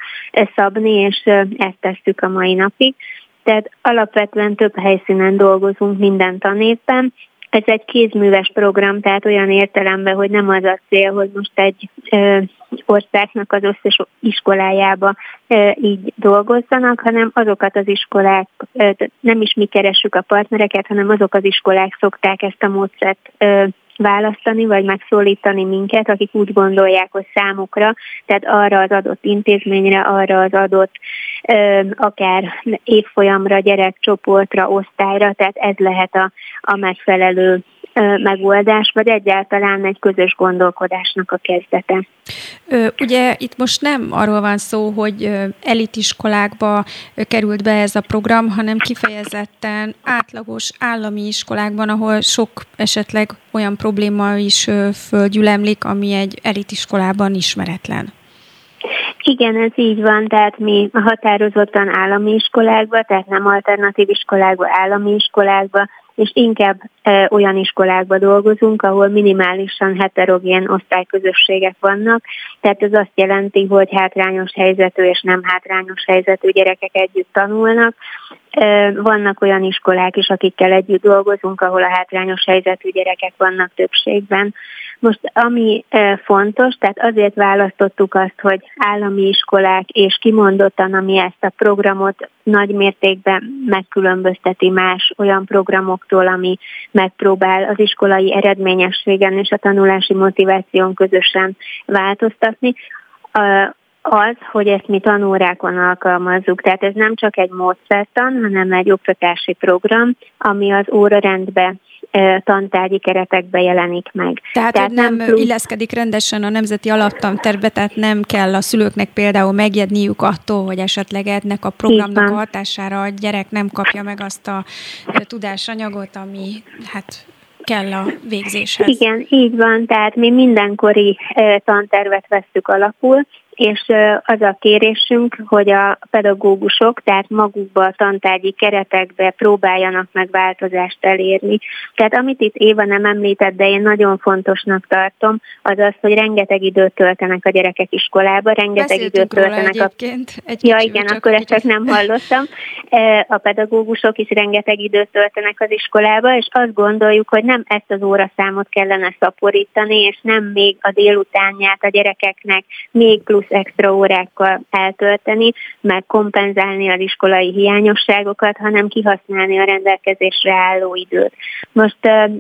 szabni, és ezt tesszük a mai napig. Tehát alapvetően több helyszínen dolgozunk minden tanévben, ez egy kézműves program, tehát olyan értelemben, hogy nem az a cél, hogy most egy ö, országnak az összes iskolájába ö, így dolgozzanak, hanem azokat az iskolák, ö, nem is mi keressük a partnereket, hanem azok az iskolák szokták ezt a módszert ö, választani, vagy megszólítani minket, akik úgy gondolják, hogy számukra, tehát arra az adott intézményre, arra az adott ö, akár évfolyamra, gyerekcsoportra, osztályra, tehát ez lehet a, a megfelelő megoldás, vagy egyáltalán egy közös gondolkodásnak a kezdete. Ugye itt most nem arról van szó, hogy elitiskolákba került be ez a program, hanem kifejezetten átlagos állami iskolákban, ahol sok esetleg olyan probléma is földgyülemlik, ami egy elitiskolában ismeretlen. Igen, ez így van, tehát mi határozottan állami iskolákba, tehát nem alternatív iskolákba, állami iskolákba és inkább olyan iskolákba dolgozunk, ahol minimálisan heterogén osztályközösségek vannak, tehát ez azt jelenti, hogy hátrányos helyzetű és nem hátrányos helyzetű gyerekek együtt tanulnak. Vannak olyan iskolák is, akikkel együtt dolgozunk, ahol a hátrányos helyzetű gyerekek vannak többségben. Most ami fontos, tehát azért választottuk azt, hogy állami iskolák és kimondottan, ami ezt a programot nagy mértékben megkülönbözteti más olyan programoktól, ami megpróbál az iskolai eredményességen és a tanulási motiváción közösen változtatni az, hogy ezt mi tanórákon alkalmazzuk. Tehát ez nem csak egy módszertan, hanem egy oktatási program, ami az órarendbe tantárgyi keretekbe jelenik meg. Tehát, tehát nem, nem plusz... illeszkedik rendesen a nemzeti alaptanterbe, tehát nem kell a szülőknek például megjedniük attól, hogy esetleg ennek a programnak a hatására a gyerek nem kapja meg azt a tudásanyagot, ami hát kell a végzéshez. Igen, így van, tehát mi mindenkori tantervet vesztük alapul, és az a kérésünk, hogy a pedagógusok, tehát magukba a tantárgyi keretekbe próbáljanak meg változást elérni. Tehát amit itt Éva nem említett, de én nagyon fontosnak tartom, az az, hogy rengeteg időt töltenek a gyerekek iskolába, rengeteg időt töltenek a... Egy ja igen, akkor ezt csak nem hallottam. A pedagógusok is rengeteg időt töltenek az iskolába, és azt gondoljuk, hogy nem ezt az óraszámot kellene szaporítani, és nem még a délutánját a gyerekeknek még plusz plusz extra órákkal eltölteni, meg kompenzálni az iskolai hiányosságokat, hanem kihasználni a rendelkezésre álló időt. Most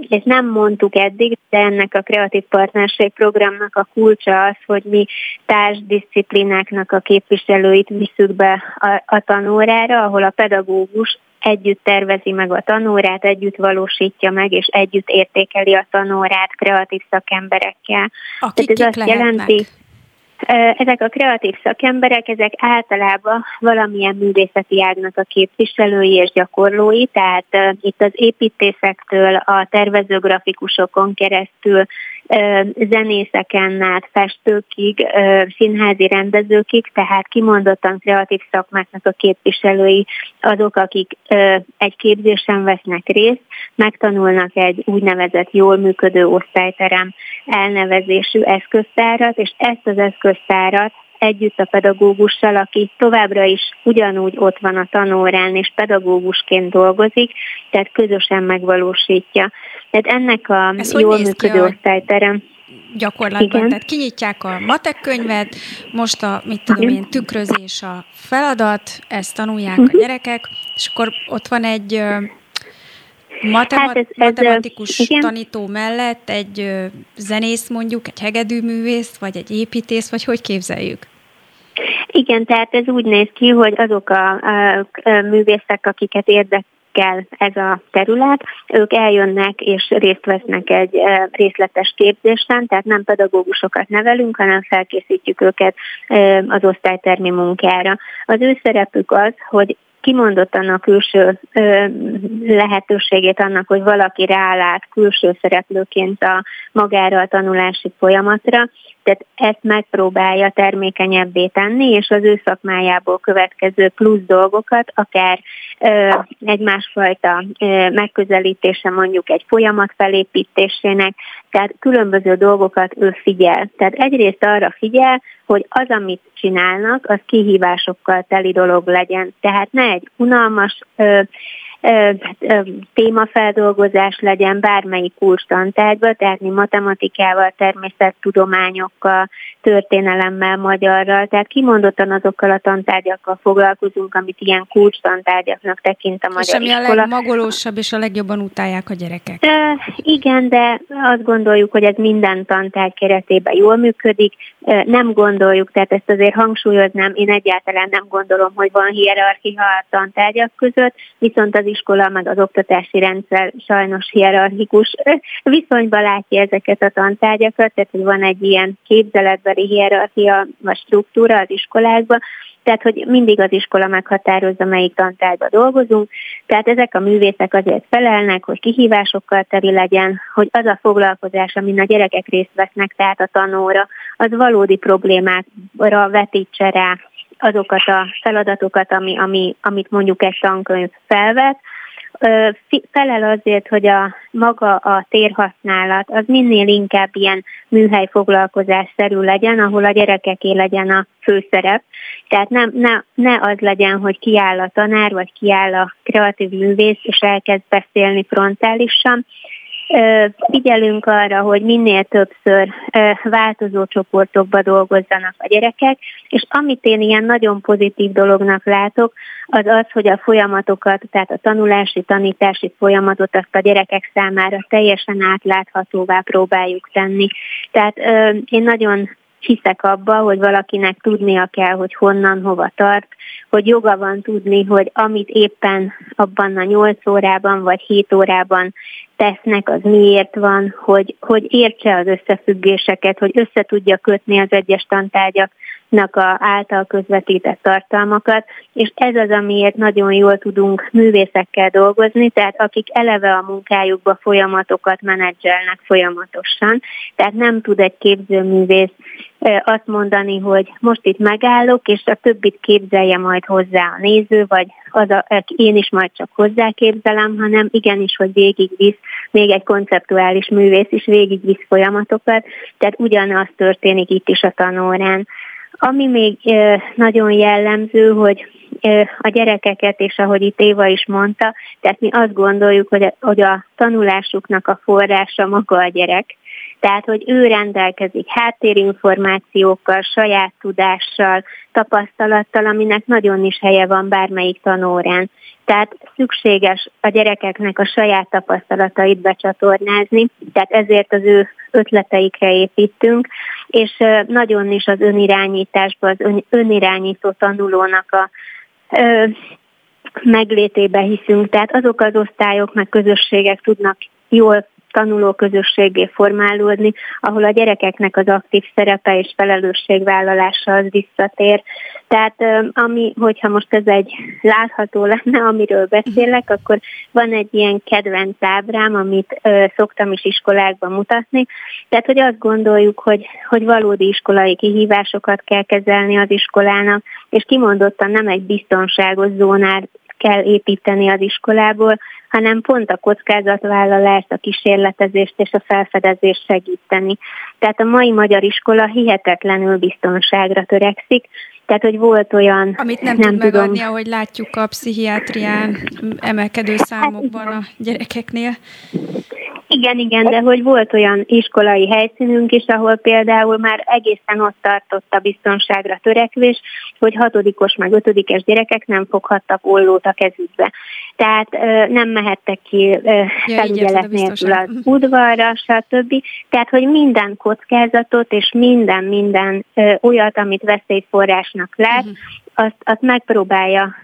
ezt nem mondtuk eddig, de ennek a kreatív partnerség programnak a kulcsa az, hogy mi társdisziplináknak a képviselőit visszük be a, a tanórára, ahol a pedagógus együtt tervezi meg a tanórát, együtt valósítja meg, és együtt értékeli a tanórát kreatív szakemberekkel. Akik Tehát ez azt lehetnek? jelenti, ezek a kreatív szakemberek, ezek általában valamilyen művészeti ágnak a képviselői és gyakorlói, tehát itt az építészektől a tervezőgrafikusokon keresztül zenészeken át festőkig, színházi rendezőkig, tehát kimondottan kreatív szakmáknak a képviselői azok, akik egy képzésen vesznek részt, megtanulnak egy úgynevezett jól működő osztályterem elnevezésű eszköztárat, és ezt az eszköztárat együtt a pedagógussal, aki továbbra is ugyanúgy ott van a tanórán, és pedagógusként dolgozik, tehát közösen megvalósítja. Tehát ennek a Ez jól működő osztályterem gyakorlatban. Igen. Tehát kinyitják a matek könyvet, most a, mit tudom én, tükrözés a feladat, ezt tanulják uh-huh. a mhm. gyerekek, és akkor ott van egy Matemat- hát ez, ez, matematikus igen. tanító mellett egy zenész mondjuk, egy hegedűművész, vagy egy építész, vagy hogy képzeljük? Igen, tehát ez úgy néz ki, hogy azok a, a, a művészek, akiket érdekel ez a terület, ők eljönnek és részt vesznek egy részletes képzésen, tehát nem pedagógusokat nevelünk, hanem felkészítjük őket az osztálytermi munkára. Az ő szerepük az, hogy kimondottan a külső ö, lehetőségét annak, hogy valaki rálát külső szereplőként a magára a tanulási folyamatra, tehát ezt megpróbálja termékenyebbé tenni, és az ő szakmájából következő plusz dolgokat, akár ö, egy másfajta ö, megközelítése mondjuk egy folyamat felépítésének, tehát különböző dolgokat ő figyel. Tehát egyrészt arra figyel, hogy az, amit csinálnak, az kihívásokkal teli dolog legyen. Tehát ne egy unalmas ö, témafeldolgozás legyen bármelyik kurstantárgyba, tehát mi matematikával, természettudományokkal, történelemmel, magyarral, tehát kimondottan azokkal a tantárgyakkal foglalkozunk, amit ilyen kulcstantárgyaknak tekint a magyar és ami iskola. a legmagolósabb és a legjobban utálják a gyerekek. E, igen, de azt gondoljuk, hogy ez minden tantárgy keretében jól működik. Nem gondoljuk, tehát ezt azért hangsúlyoznám, én egyáltalán nem gondolom, hogy van hierarchia a tantárgyak között, viszont az iskola meg az oktatási rendszer sajnos hierarchikus. Viszonyban látja ezeket a tantárgyakat, tehát hogy van egy ilyen képzeletbeli hierarchia vagy struktúra az iskolákban, tehát, hogy mindig az iskola meghatározza, melyik tantárgyba dolgozunk. Tehát ezek a művészek azért felelnek, hogy kihívásokkal teri legyen, hogy az a foglalkozás, amin a gyerekek részt vesznek, tehát a tanóra, az valódi problémákra vetítse rá azokat a feladatokat, ami, ami, amit mondjuk egy tankönyv felvet, felel azért, hogy a maga a térhasználat az minél inkább ilyen műhely foglalkozásszerű legyen, ahol a gyerekeké legyen a főszerep. Tehát nem, ne, ne az legyen, hogy kiáll a tanár, vagy kiáll a kreatív művész, és elkezd beszélni frontálisan, Figyelünk arra, hogy minél többször változó csoportokba dolgozzanak a gyerekek, és amit én ilyen nagyon pozitív dolognak látok, az az, hogy a folyamatokat, tehát a tanulási, tanítási folyamatot azt a gyerekek számára teljesen átláthatóvá próbáljuk tenni. Tehát én nagyon hiszek abba, hogy valakinek tudnia kell, hogy honnan, hova tart, hogy joga van tudni, hogy amit éppen abban a 8 órában vagy 7 órában tesznek, az miért van, hogy, hogy értse az összefüggéseket, hogy össze tudja kötni az egyes tantárgyak a által közvetített tartalmakat, és ez az, amiért nagyon jól tudunk művészekkel dolgozni, tehát akik eleve a munkájukba folyamatokat menedzselnek folyamatosan, tehát nem tud egy képzőművész azt mondani, hogy most itt megállok, és a többit képzelje majd hozzá a néző, vagy az a, én is majd csak hozzáképzelem, hanem igenis, hogy végigvisz, még egy konceptuális művész is végigvisz folyamatokat, tehát ugyanaz történik itt is a tanórán. Ami még nagyon jellemző, hogy a gyerekeket, és ahogy itt Éva is mondta, tehát mi azt gondoljuk, hogy a, hogy a tanulásuknak a forrása maga a gyerek, tehát, hogy ő rendelkezik háttérinformációkkal, saját tudással, tapasztalattal, aminek nagyon is helye van bármelyik tanórán. Tehát szükséges a gyerekeknek a saját tapasztalatait becsatornázni, tehát ezért az ő ötleteikre építünk, és nagyon is az önirányításba, az ön, önirányító tanulónak a ö, meglétébe hiszünk. Tehát azok az osztályok meg közösségek tudnak jól tanuló közösségé formálódni, ahol a gyerekeknek az aktív szerepe és felelősségvállalása az visszatér. Tehát ami, hogyha most ez egy látható lenne, amiről beszélek, akkor van egy ilyen kedvenc ábrám, amit ö, szoktam is iskolákban mutatni. Tehát, hogy azt gondoljuk, hogy, hogy valódi iskolai kihívásokat kell kezelni az iskolának, és kimondottan nem egy biztonságos zónát kell építeni az iskolából, hanem pont a kockázatvállalást, a kísérletezést és a felfedezést segíteni. Tehát a mai magyar iskola hihetetlenül biztonságra törekszik, tehát, hogy volt olyan... Amit nem, nem tud tudom, megadni, ahogy látjuk a pszichiátrián emelkedő számokban a gyerekeknél. Igen, igen, de hogy volt olyan iskolai helyszínünk is, ahol például már egészen ott tartott a biztonságra törekvés, hogy hatodikos meg ötödikes gyerekek nem foghattak ollót a kezükbe. Tehát nem mehettek ki felügyelet nélkül az udvarra, stb. Tehát, hogy minden kockázatot és minden, minden olyat, amit veszélyforrásnak lát, uh-huh. azt, azt megpróbálja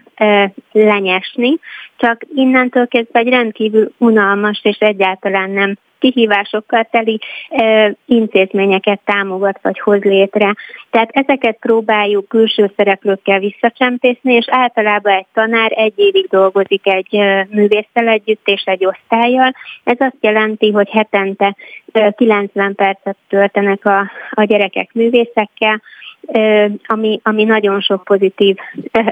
lenyesni, csak innentől kezdve egy rendkívül unalmas és egyáltalán nem kihívásokkal teli e, intézményeket támogat vagy hoz létre. Tehát ezeket próbáljuk külső szereplőkkel visszacsempészni, és általában egy tanár egy évig dolgozik egy e, művésztel együtt és egy osztályjal. Ez azt jelenti, hogy hetente 90 percet töltenek a, a gyerekek művészekkel, ami, ami nagyon sok pozitív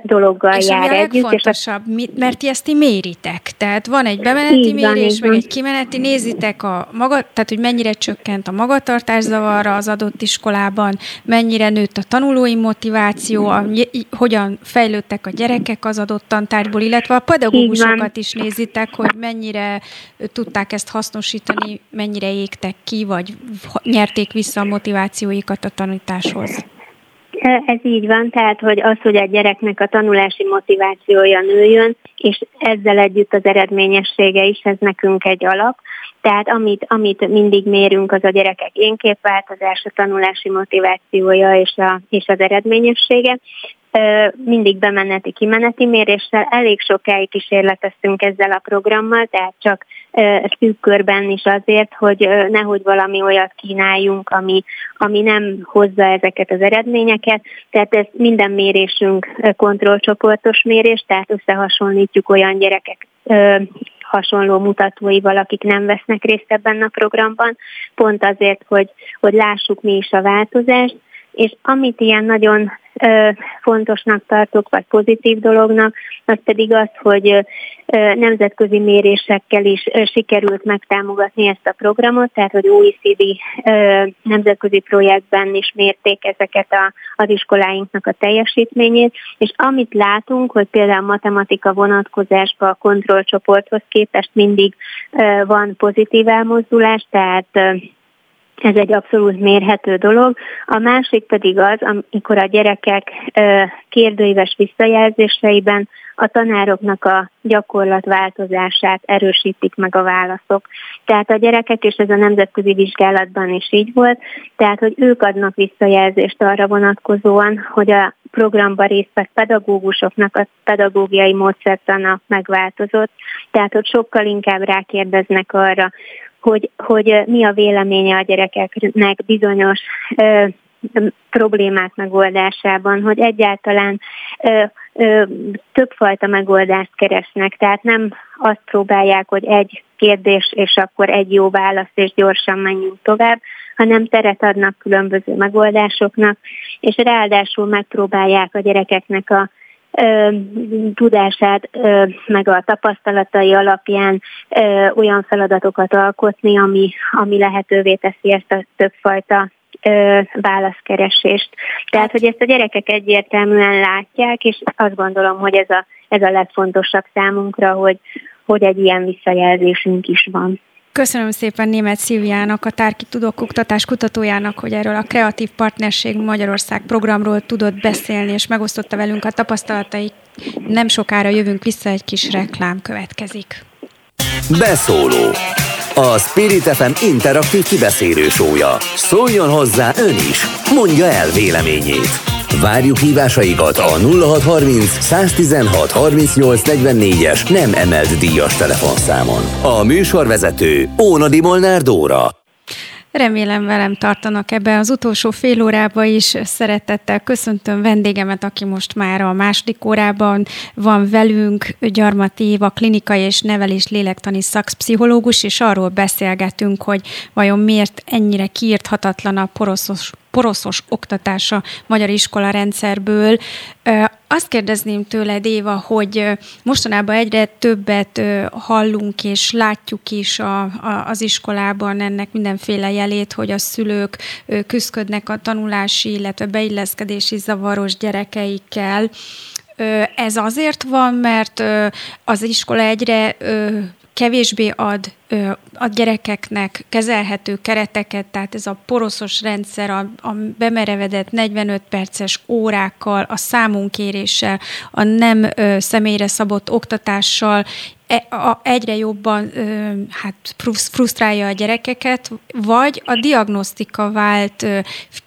dologgal és jár együtt. legfontosabb, és a... mert ti ezt ti méritek. Tehát van egy bemeneti van, mérés, meg egy kimeneti, nézitek a maga, tehát hogy mennyire csökkent a magatartászavarra az adott iskolában, mennyire nőtt a tanulói motiváció, a, hogyan fejlődtek a gyerekek az adott tantárból, illetve a pedagógusokat is nézitek, hogy mennyire tudták ezt hasznosítani, mennyire égtek ki, vagy nyerték vissza a motivációikat a tanításhoz. Ez így van, tehát hogy az, hogy a gyereknek a tanulási motivációja nőjön, és ezzel együtt az eredményessége is, ez nekünk egy alap. Tehát amit, amit mindig mérünk, az a gyerekek énképváltozás, a tanulási motivációja és, a, és az eredményessége. Mindig bemeneti, kimeneti méréssel, elég sokáig kísérleteztünk ezzel a programmal, tehát csak szűk körben is azért, hogy nehogy valami olyat kínáljunk, ami, ami nem hozza ezeket az eredményeket. Tehát ez minden mérésünk kontrollcsoportos mérés, tehát összehasonlítjuk olyan gyerekek hasonló mutatóival, akik nem vesznek részt ebben a programban, pont azért, hogy, hogy lássuk mi is a változást, és amit ilyen nagyon fontosnak tartok, vagy pozitív dolognak, az pedig az, hogy nemzetközi mérésekkel is sikerült megtámogatni ezt a programot, tehát hogy OECD nemzetközi projektben is mérték ezeket a, az iskoláinknak a teljesítményét, és amit látunk, hogy például matematika vonatkozásban a kontrollcsoporthoz képest mindig van pozitív elmozdulás, tehát ez egy abszolút mérhető dolog. A másik pedig az, amikor a gyerekek kérdőíves visszajelzéseiben a tanároknak a gyakorlatváltozását erősítik meg a válaszok. Tehát a gyerekek, és ez a nemzetközi vizsgálatban is így volt, tehát hogy ők adnak visszajelzést arra vonatkozóan, hogy a programba részt vett pedagógusoknak a pedagógiai módszertana megváltozott, tehát hogy sokkal inkább rákérdeznek arra, hogy, hogy mi a véleménye a gyerekeknek bizonyos ö, problémák megoldásában, hogy egyáltalán ö, ö, többfajta megoldást keresnek, tehát nem azt próbálják, hogy egy kérdés, és akkor egy jó válasz, és gyorsan menjünk tovább, hanem teret adnak különböző megoldásoknak, és ráadásul megpróbálják a gyerekeknek a tudását, meg a tapasztalatai alapján olyan feladatokat alkotni, ami, ami lehetővé teszi ezt a többfajta válaszkeresést. Tehát, hogy ezt a gyerekek egyértelműen látják, és azt gondolom, hogy ez a, ez a legfontosabb számunkra, hogy, hogy egy ilyen visszajelzésünk is van. Köszönöm szépen német Szilviának, a Tárki Tudok Oktatás kutatójának, hogy erről a Kreatív Partnerség Magyarország programról tudott beszélni, és megosztotta velünk a tapasztalatait. Nem sokára jövünk vissza, egy kis reklám következik. Beszóló a Spirit FM interaktív kibeszélő sója. Szóljon hozzá ön is, mondja el véleményét. Várjuk hívásaikat a 0630 116 38 44-es nem emelt díjas telefonszámon. A műsorvezető Ónadi Molnár Dóra. Remélem velem tartanak ebbe az utolsó fél órába is. Szeretettel köszöntöm vendégemet, aki most már a második órában van velünk, Gyarmati Éva, klinikai és nevelés lélektani szakpszichológus, és arról beszélgetünk, hogy vajon miért ennyire kiírthatatlan a poroszos poroszos oktatása magyar iskola rendszerből. Azt kérdezném tőled, Éva, hogy mostanában egyre többet hallunk és látjuk is a, a, az iskolában ennek mindenféle jelét, hogy a szülők küzdködnek a tanulási, illetve beilleszkedési zavaros gyerekeikkel. Ez azért van, mert az iskola egyre kevésbé ad a gyerekeknek kezelhető kereteket, tehát ez a poroszos rendszer, a, a bemerevedett 45 perces órákkal, a számunkéréssel, a nem személyre szabott oktatással e, egyre jobban hát frusztrálja a gyerekeket, vagy a diagnosztika vált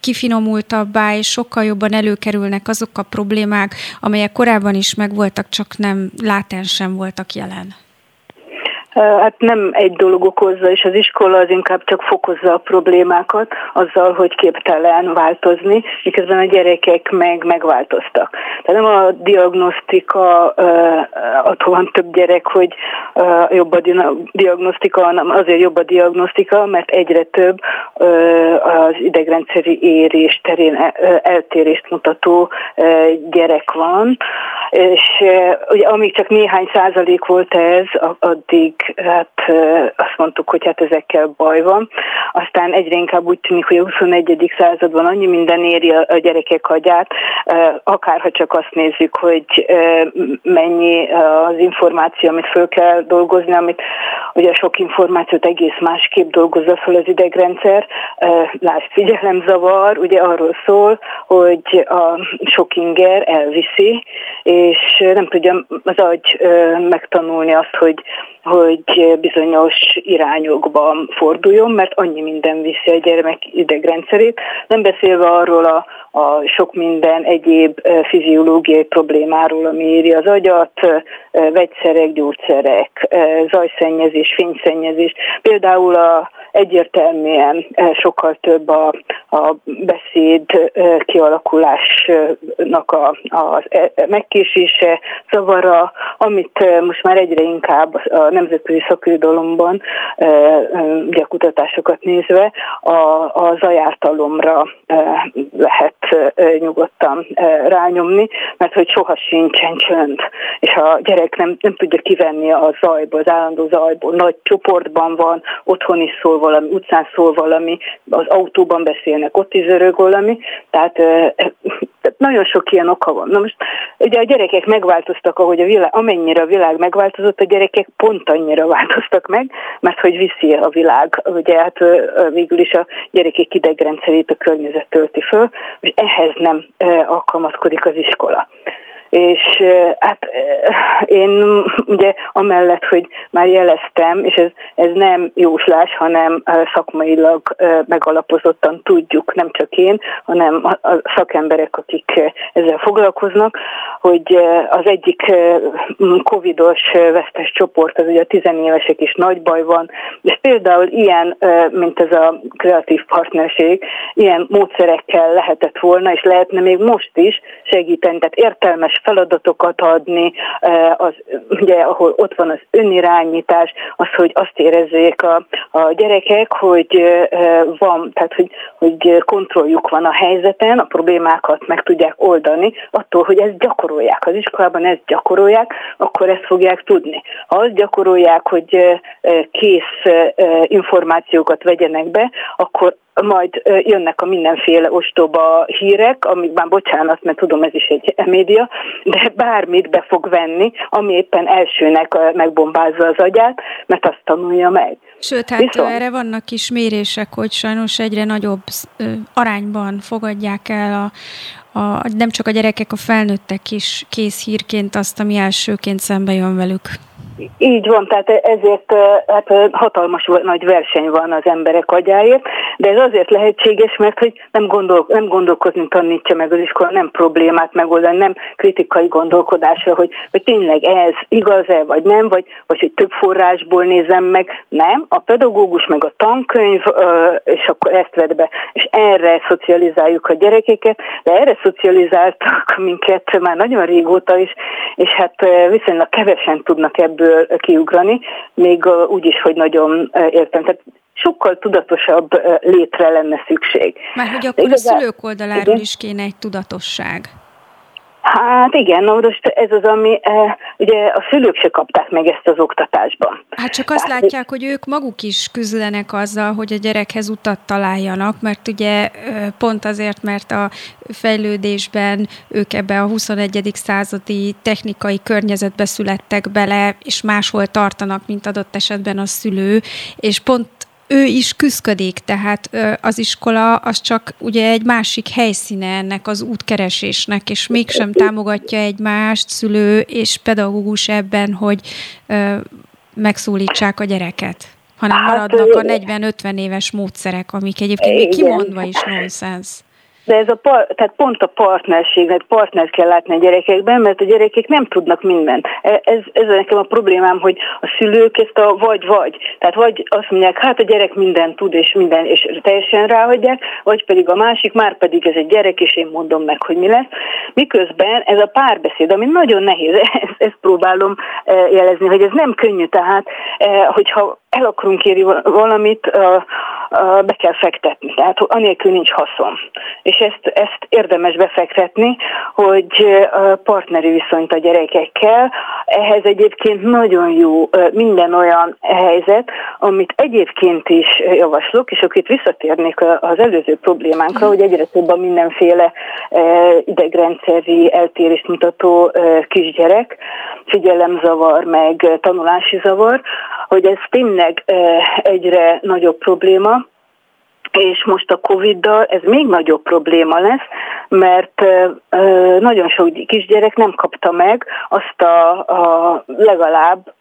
kifinomultabbá, és sokkal jobban előkerülnek azok a problémák, amelyek korábban is megvoltak, csak nem látensen voltak jelen. Hát nem egy dolog okozza, és az iskola az inkább csak fokozza a problémákat azzal, hogy képtelen változni, miközben a gyerekek meg megváltoztak. Tehát nem a diagnosztika, attól van több gyerek, hogy jobb a diagnosztika, hanem azért jobb a diagnosztika, mert egyre több az idegrendszeri érés terén eltérést mutató gyerek van, és ugye amíg csak néhány százalék volt ez, addig hát azt mondtuk, hogy hát ezekkel baj van. Aztán egyre inkább úgy tűnik, hogy a 21. században annyi minden éri a gyerekek agyát, akárha csak azt nézzük, hogy mennyi az információ, amit föl kell dolgozni, amit ugye sok információt egész másképp dolgozza föl az idegrendszer. Lásd, figyelemzavar, ugye arról szól, hogy a sok inger elviszi, és nem tudja az agy megtanulni azt, hogy, hogy bizonyos irányokban forduljon, mert annyi minden viszi a gyermek idegrendszerét, nem beszélve arról a, a sok minden egyéb fiziológiai problémáról, ami éri az agyat, vegyszerek, gyógyszerek, zajszennyezés, fényszennyezés. Például a egyértelműen sokkal több a, a beszéd kialakulásnak a, a megkésése, zavara, amit most már egyre inkább a nemzetközi szakirodalomban, ugye a kutatásokat nézve, a, a zajártalomra lehet nyugodtan rányomni, mert hogy soha sincsen csönd, és a gyerek nem, nem tudja kivenni a zajból, az állandó zajból, nagy csoportban van, otthon is szól valami, utcán szól valami, az autóban beszélnek, ott is örög valami, tehát, tehát nagyon sok ilyen oka van. Na most ugye a gyerekek megváltoztak, ahogy a világ, amennyire a világ megváltozott, a gyerekek pont annyira változtak meg, mert hogy viszi a világ, ugye hát végül is a gyerekek idegrendszerét a környezet tölti föl, és ehhez nem alkalmazkodik az iskola és hát én ugye amellett, hogy már jeleztem, és ez, ez nem jóslás, hanem szakmailag megalapozottan tudjuk, nem csak én, hanem a szakemberek, akik ezzel foglalkoznak, hogy az egyik covidos vesztes csoport, az ugye a tizenévesek is nagy baj van, és például ilyen, mint ez a kreatív partnerség, ilyen módszerekkel lehetett volna, és lehetne még most is segíteni, tehát értelmes feladatokat adni, az, ugye, ahol ott van az önirányítás, az, hogy azt érezzék a, a gyerekek, hogy van, tehát hogy, hogy kontrolljuk van a helyzeten, a problémákat meg tudják oldani, attól, hogy ezt gyakorolják. Az iskolában ezt gyakorolják, akkor ezt fogják tudni. Ha azt gyakorolják, hogy kész információkat vegyenek be, akkor majd jönnek a mindenféle ostoba hírek, amikben bocsánat, mert tudom, ez is egy média, de bármit be fog venni, ami éppen elsőnek megbombázza az agyát, mert azt tanulja meg. Sőt, hát Viszont... erre vannak is mérések, hogy sajnos egyre nagyobb arányban fogadják el a, a, nem csak a gyerekek, a felnőttek is kész hírként azt, ami elsőként szembe jön velük. Így van, tehát ezért hát hatalmas nagy verseny van az emberek agyáért, de ez azért lehetséges, mert hogy nem, gondol, nem gondolkozni tanítja meg az iskola, nem problémát megoldani, nem kritikai gondolkodásra, hogy, hogy tényleg ez igaz-e, vagy nem, vagy, vagy hogy több forrásból nézem meg. Nem, a pedagógus meg a tankönyv, és akkor ezt vedd be, és erre szocializáljuk a gyerekeket, de erre szocializáltak minket már nagyon régóta is, és hát viszonylag kevesen tudnak ebből ebből kiugrani, még úgy is, hogy nagyon értem. Tehát sokkal tudatosabb létre lenne szükség. Már hogy akkor igazán, a szülők oldaláról igen? is kéne egy tudatosság. Hát igen, na most ez az, ami e, ugye a szülők se kapták meg ezt az oktatásban. Hát csak azt Tehát, látják, hogy ők maguk is küzdenek azzal, hogy a gyerekhez utat találjanak, mert ugye pont azért, mert a fejlődésben ők ebbe a 21. századi technikai környezetbe születtek bele, és máshol tartanak, mint adott esetben a szülő, és pont ő is küzdködik, tehát az iskola az csak ugye egy másik helyszíne ennek az útkeresésnek, és mégsem támogatja egymást szülő és pedagógus ebben, hogy megszólítsák a gyereket hanem hát, maradnak a 40-50 éves módszerek, amik egyébként még kimondva is nonsens. De ez a par, tehát pont a partnerség, mert partnert kell látni a gyerekekben, mert a gyerekek nem tudnak mindent. E, ez, ez nekem a problémám, hogy a szülők ezt a vagy-vagy. Tehát vagy azt mondják, hát a gyerek mindent tud, és minden, és teljesen ráhagyják, vagy pedig a másik, már pedig ez egy gyerek, és én mondom meg, hogy mi lesz. Miközben ez a párbeszéd, ami nagyon nehéz, ezt, ezt próbálom e, jelezni, hogy ez nem könnyű, tehát e, hogyha el akarunk érni valamit, be kell fektetni. Tehát anélkül nincs haszon. És ezt, ezt érdemes befektetni, hogy partneri viszonyt a gyerekekkel. Ehhez egyébként nagyon jó minden olyan helyzet, amit egyébként is javaslok, és akkor itt visszatérnék az előző problémánkra, hogy egyre több a mindenféle idegrendszeri eltérést mutató kisgyerek, figyelemzavar, meg tanulási zavar, hogy ez tényleg egyre nagyobb probléma, és most a Covid-dal ez még nagyobb probléma lesz, mert nagyon sok kisgyerek nem kapta meg azt a, a legalább,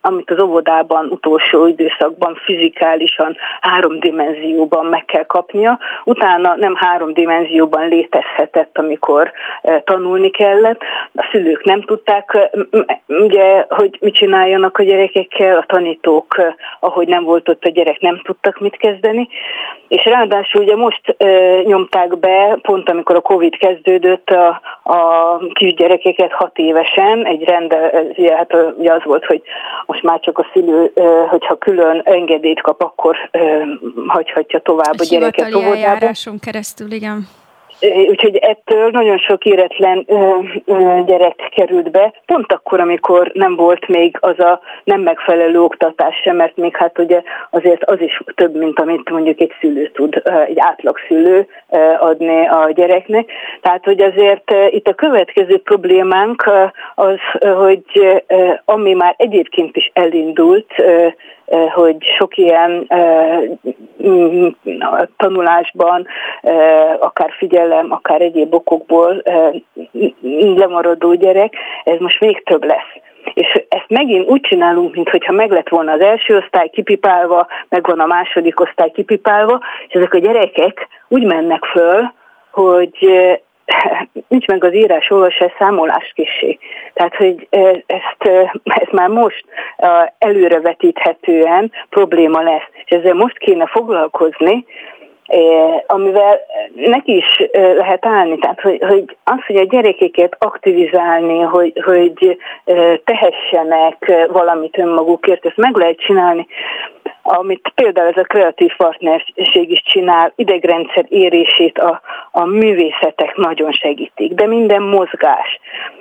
amit az óvodában utolsó időszakban fizikálisan három dimenzióban meg kell kapnia. Utána nem három dimenzióban létezhetett, amikor tanulni kellett. A szülők nem tudták, ugye, hogy mit csináljanak a gyerekekkel, a tanítók, ahogy nem volt ott a gyerek, nem tudtak mit kezdeni és ráadásul ugye most e, nyomták be, pont amikor a Covid kezdődött, a, a kisgyerekeket hat évesen, egy rendel, hát ugye az volt, hogy most már csak a szülő, hogyha külön engedélyt kap, akkor hagyhatja tovább a, a gyereket óvodába. keresztül, igen. Úgyhogy ettől nagyon sok éretlen ö, ö, gyerek került be, pont akkor, amikor nem volt még az a nem megfelelő oktatás sem, mert még hát ugye azért az is több, mint amit mondjuk egy szülő tud, egy átlag szülő adni a gyereknek. Tehát, hogy azért itt a következő problémánk az, hogy ami már egyébként is elindult, hogy sok ilyen tanulásban, akár figyelem, akár egyéb okokból lemaradó gyerek, ez most még több lesz. És ezt megint úgy csinálunk, mintha meg lett volna az első osztály kipipálva, meg van a második osztály kipipálva, és ezek a gyerekek úgy mennek föl, hogy nincs meg az írás, olvasás, számolás kisé. Tehát, hogy ezt, ez már most előrevetíthetően probléma lesz. És ezzel most kéne foglalkozni, amivel neki is lehet állni, tehát hogy, hogy az, hogy a gyerekeket aktivizálni, hogy, hogy tehessenek valamit önmagukért, ezt meg lehet csinálni, amit például ez a kreatív partnerség is csinál, idegrendszer érését a, a művészetek nagyon segítik, de minden mozgás,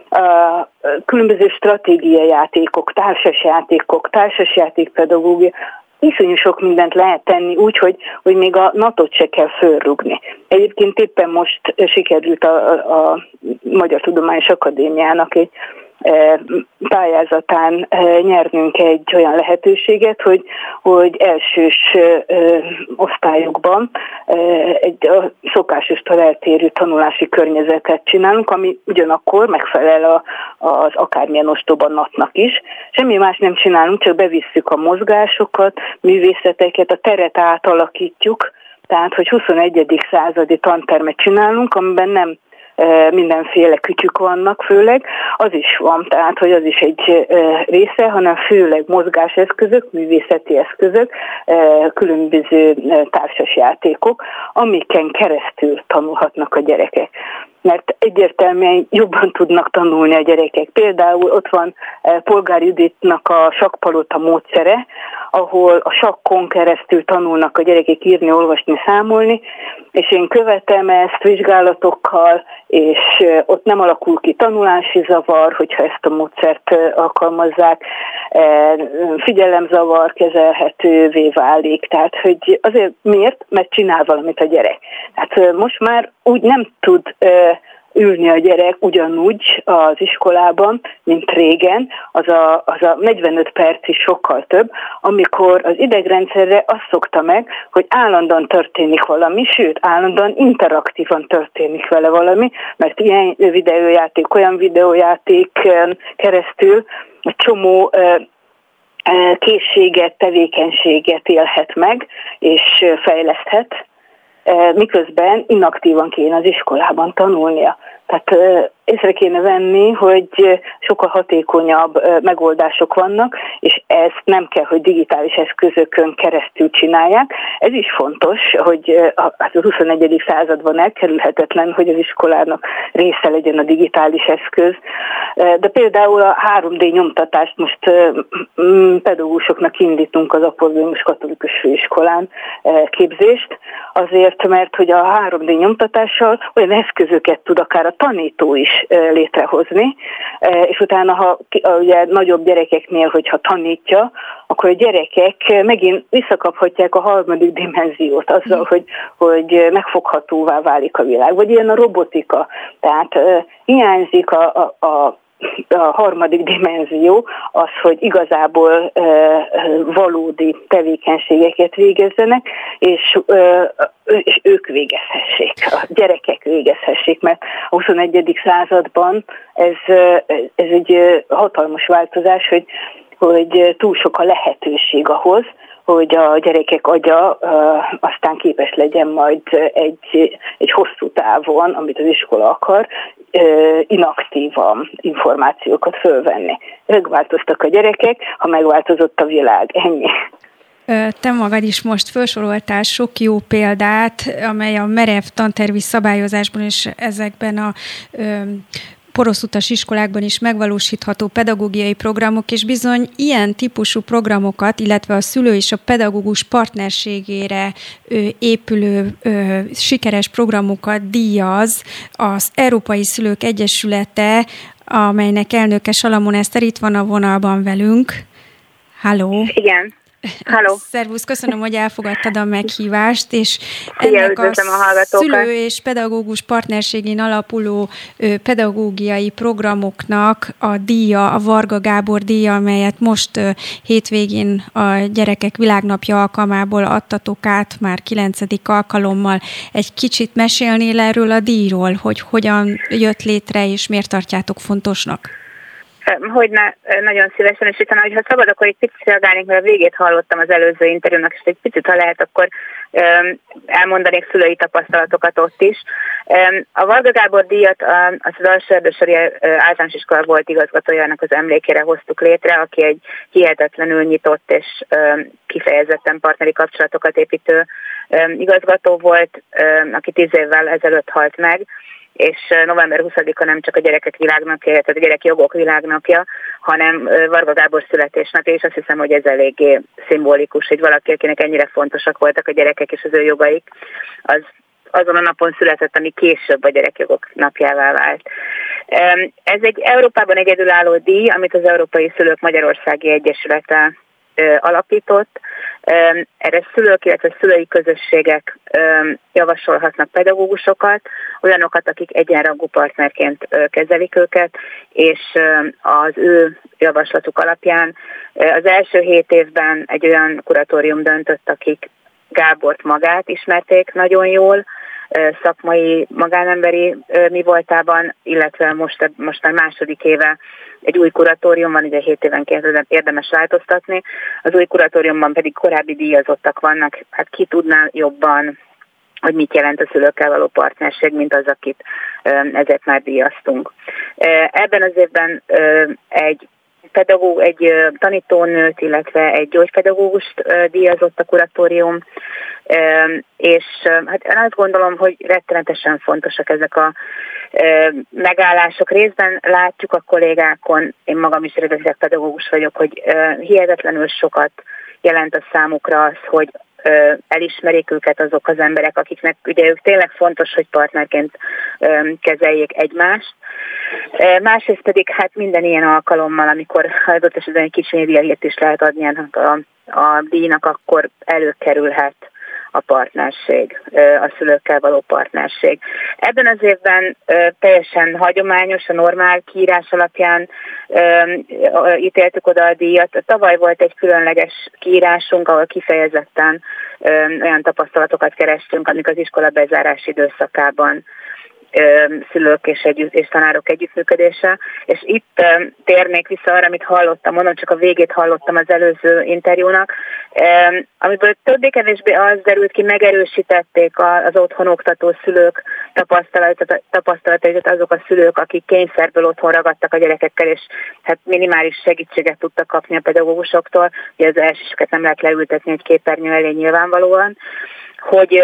a különböző stratégiai játékok, társas játékok, társas játékpedagógia, iszonyú sok mindent lehet tenni úgy, hogy, hogy még a natot se kell fölrugni. Egyébként éppen most sikerült a, a Magyar Tudományos Akadémiának egy pályázatán nyernünk egy olyan lehetőséget, hogy, hogy elsős osztályokban egy a szokásostól eltérő tanulási környezetet csinálunk, ami ugyanakkor megfelel a, az akármilyen ostoba natnak is. Semmi más nem csinálunk, csak bevisszük a mozgásokat, művészeteket, a teret átalakítjuk, tehát, hogy 21. századi tantermet csinálunk, amiben nem mindenféle kütyük vannak főleg, az is van, tehát hogy az is egy része, hanem főleg mozgáseszközök, művészeti eszközök, különböző társasjátékok, amiken keresztül tanulhatnak a gyerekek mert egyértelműen jobban tudnak tanulni a gyerekek. Például ott van Polgár Juditnak a sakpalota módszere, ahol a sakkon keresztül tanulnak a gyerekek írni, olvasni, számolni, és én követem ezt vizsgálatokkal, és ott nem alakul ki tanulási zavar, hogyha ezt a módszert alkalmazzák, figyelemzavar kezelhetővé válik. Tehát, hogy azért miért? Mert csinál valamit a gyerek. Tehát most már úgy nem tud ülni a gyerek ugyanúgy az iskolában, mint régen, az a, az a 45 perc is sokkal több, amikor az idegrendszerre azt szokta meg, hogy állandóan történik valami, sőt, állandóan interaktívan történik vele valami, mert ilyen videójáték, olyan videójáték keresztül egy csomó készséget, tevékenységet élhet meg, és fejleszthet, miközben inaktívan kéne az iskolában tanulnia. Tehát észre kéne venni, hogy sokkal hatékonyabb megoldások vannak, és ezt nem kell, hogy digitális eszközökön keresztül csinálják. Ez is fontos, hogy hát a 21. században elkerülhetetlen, hogy az iskolának része legyen a digitális eszköz. De például a 3D nyomtatást most pedagógusoknak indítunk az Apollomus Katolikus Főiskolán képzést, azért, mert hogy a 3D nyomtatással olyan eszközöket tud akár a tanító is létrehozni, és utána, ha ugye nagyobb gyerekeknél, hogyha tanítja, akkor a gyerekek megint visszakaphatják a harmadik dimenziót azzal, hogy, hogy megfoghatóvá válik a világ. Vagy ilyen a robotika. Tehát hiányzik a, a, a a harmadik dimenzió az, hogy igazából e, valódi tevékenységeket végezzenek, és, e, és ők végezhessék, a gyerekek végezhessék, mert a 21. században ez, ez egy hatalmas változás, hogy, hogy túl sok a lehetőség ahhoz, hogy a gyerekek agya aztán képes legyen majd egy, egy hosszú távon, amit az iskola akar, inaktívan információkat fölvenni. Megváltoztak a gyerekek, ha megváltozott a világ. Ennyi. Te magad is most felsoroltál sok jó példát, amely a merev tantervi szabályozásban és ezekben a poroszutas iskolákban is megvalósítható pedagógiai programok, és bizony ilyen típusú programokat, illetve a szülő és a pedagógus partnerségére épülő sikeres programokat díjaz az Európai Szülők Egyesülete, amelynek elnöke Salamon Eszter itt van a vonalban velünk. Halló! Igen. Hello. Szervusz, köszönöm, hogy elfogadtad a meghívást, és ennek a, a szülő és pedagógus partnerségén alapuló pedagógiai programoknak a díja, a Varga Gábor díja, amelyet most hétvégén a Gyerekek Világnapja alkalmából adtatok át már kilencedik alkalommal. Egy kicsit mesélnél erről a díjról, hogy hogyan jött létre, és miért tartjátok fontosnak? Hogy ne, nagyon szívesen, és utána, hogyha szabad, akkor egy picit reagálnék, mert a végét hallottam az előző interjúnak, és egy picit, ha lehet, akkor elmondanék szülői tapasztalatokat ott is. A Varga Gábor díjat az az Alsó Erdősori általános iskola volt igazgatójának az emlékére hoztuk létre, aki egy hihetetlenül nyitott és kifejezetten partneri kapcsolatokat építő igazgató volt, aki tíz évvel ezelőtt halt meg, és november 20-a nem csak a gyerekek világnapja, tehát a gyerek jogok világnapja, hanem Varga Gábor születésnapja, és azt hiszem, hogy ez eléggé szimbolikus, hogy valaki, akinek ennyire fontosak voltak a gyerekek és az ő jogaik, az azon a napon született, ami később a gyerekjogok napjává vált. Ez egy Európában egyedülálló díj, amit az Európai Szülők Magyarországi Egyesülete alapított. Erre szülők, illetve szülői közösségek javasolhatnak pedagógusokat, olyanokat, akik egyenrangú partnerként kezelik őket, és az ő javaslatuk alapján az első hét évben egy olyan kuratórium döntött, akik Gábort magát ismerték nagyon jól, szakmai, magánemberi mi voltában, illetve most, most már második éve egy új kuratórium van, ugye 7 évenként érdemes változtatni, az új kuratóriumban pedig korábbi díjazottak vannak, hát ki tudná jobban hogy mit jelent a szülőkkel való partnerség, mint az, akit ezért már díjaztunk. Ebben az évben egy pedagóg, egy tanítónőt, illetve egy gyógypedagógust díjazott a kuratórium, és hát én azt gondolom, hogy rettenetesen fontosak ezek a megállások. Részben látjuk a kollégákon, én magam is eredetileg pedagógus vagyok, hogy hihetetlenül sokat jelent a számukra az, hogy elismerik őket azok az emberek, akiknek ugye ők tényleg fontos, hogy partnerként kezeljék egymást. Másrészt pedig hát minden ilyen alkalommal, amikor adott esetben egy médiahírt is lehet adni ennek a, a díjnak, akkor előkerülhet a partnerség, a szülőkkel való partnerség. Ebben az évben teljesen hagyományos, a normál kiírás alapján ítéltük oda a díjat. Tavaly volt egy különleges kiírásunk, ahol kifejezetten olyan tapasztalatokat kerestünk, amik az iskola bezárás időszakában szülők és, együtt, és tanárok együttműködése. És itt térnék vissza arra, amit hallottam, mondom, csak a végét hallottam az előző interjúnak, amiből többé-kevésbé az derült ki, megerősítették az otthon oktató szülők tapasztalatait, azok a szülők, akik kényszerből otthon ragadtak a gyerekekkel, és hát minimális segítséget tudtak kapni a pedagógusoktól, ugye az elsősöket nem lehet leültetni egy képernyő elé nyilvánvalóan, hogy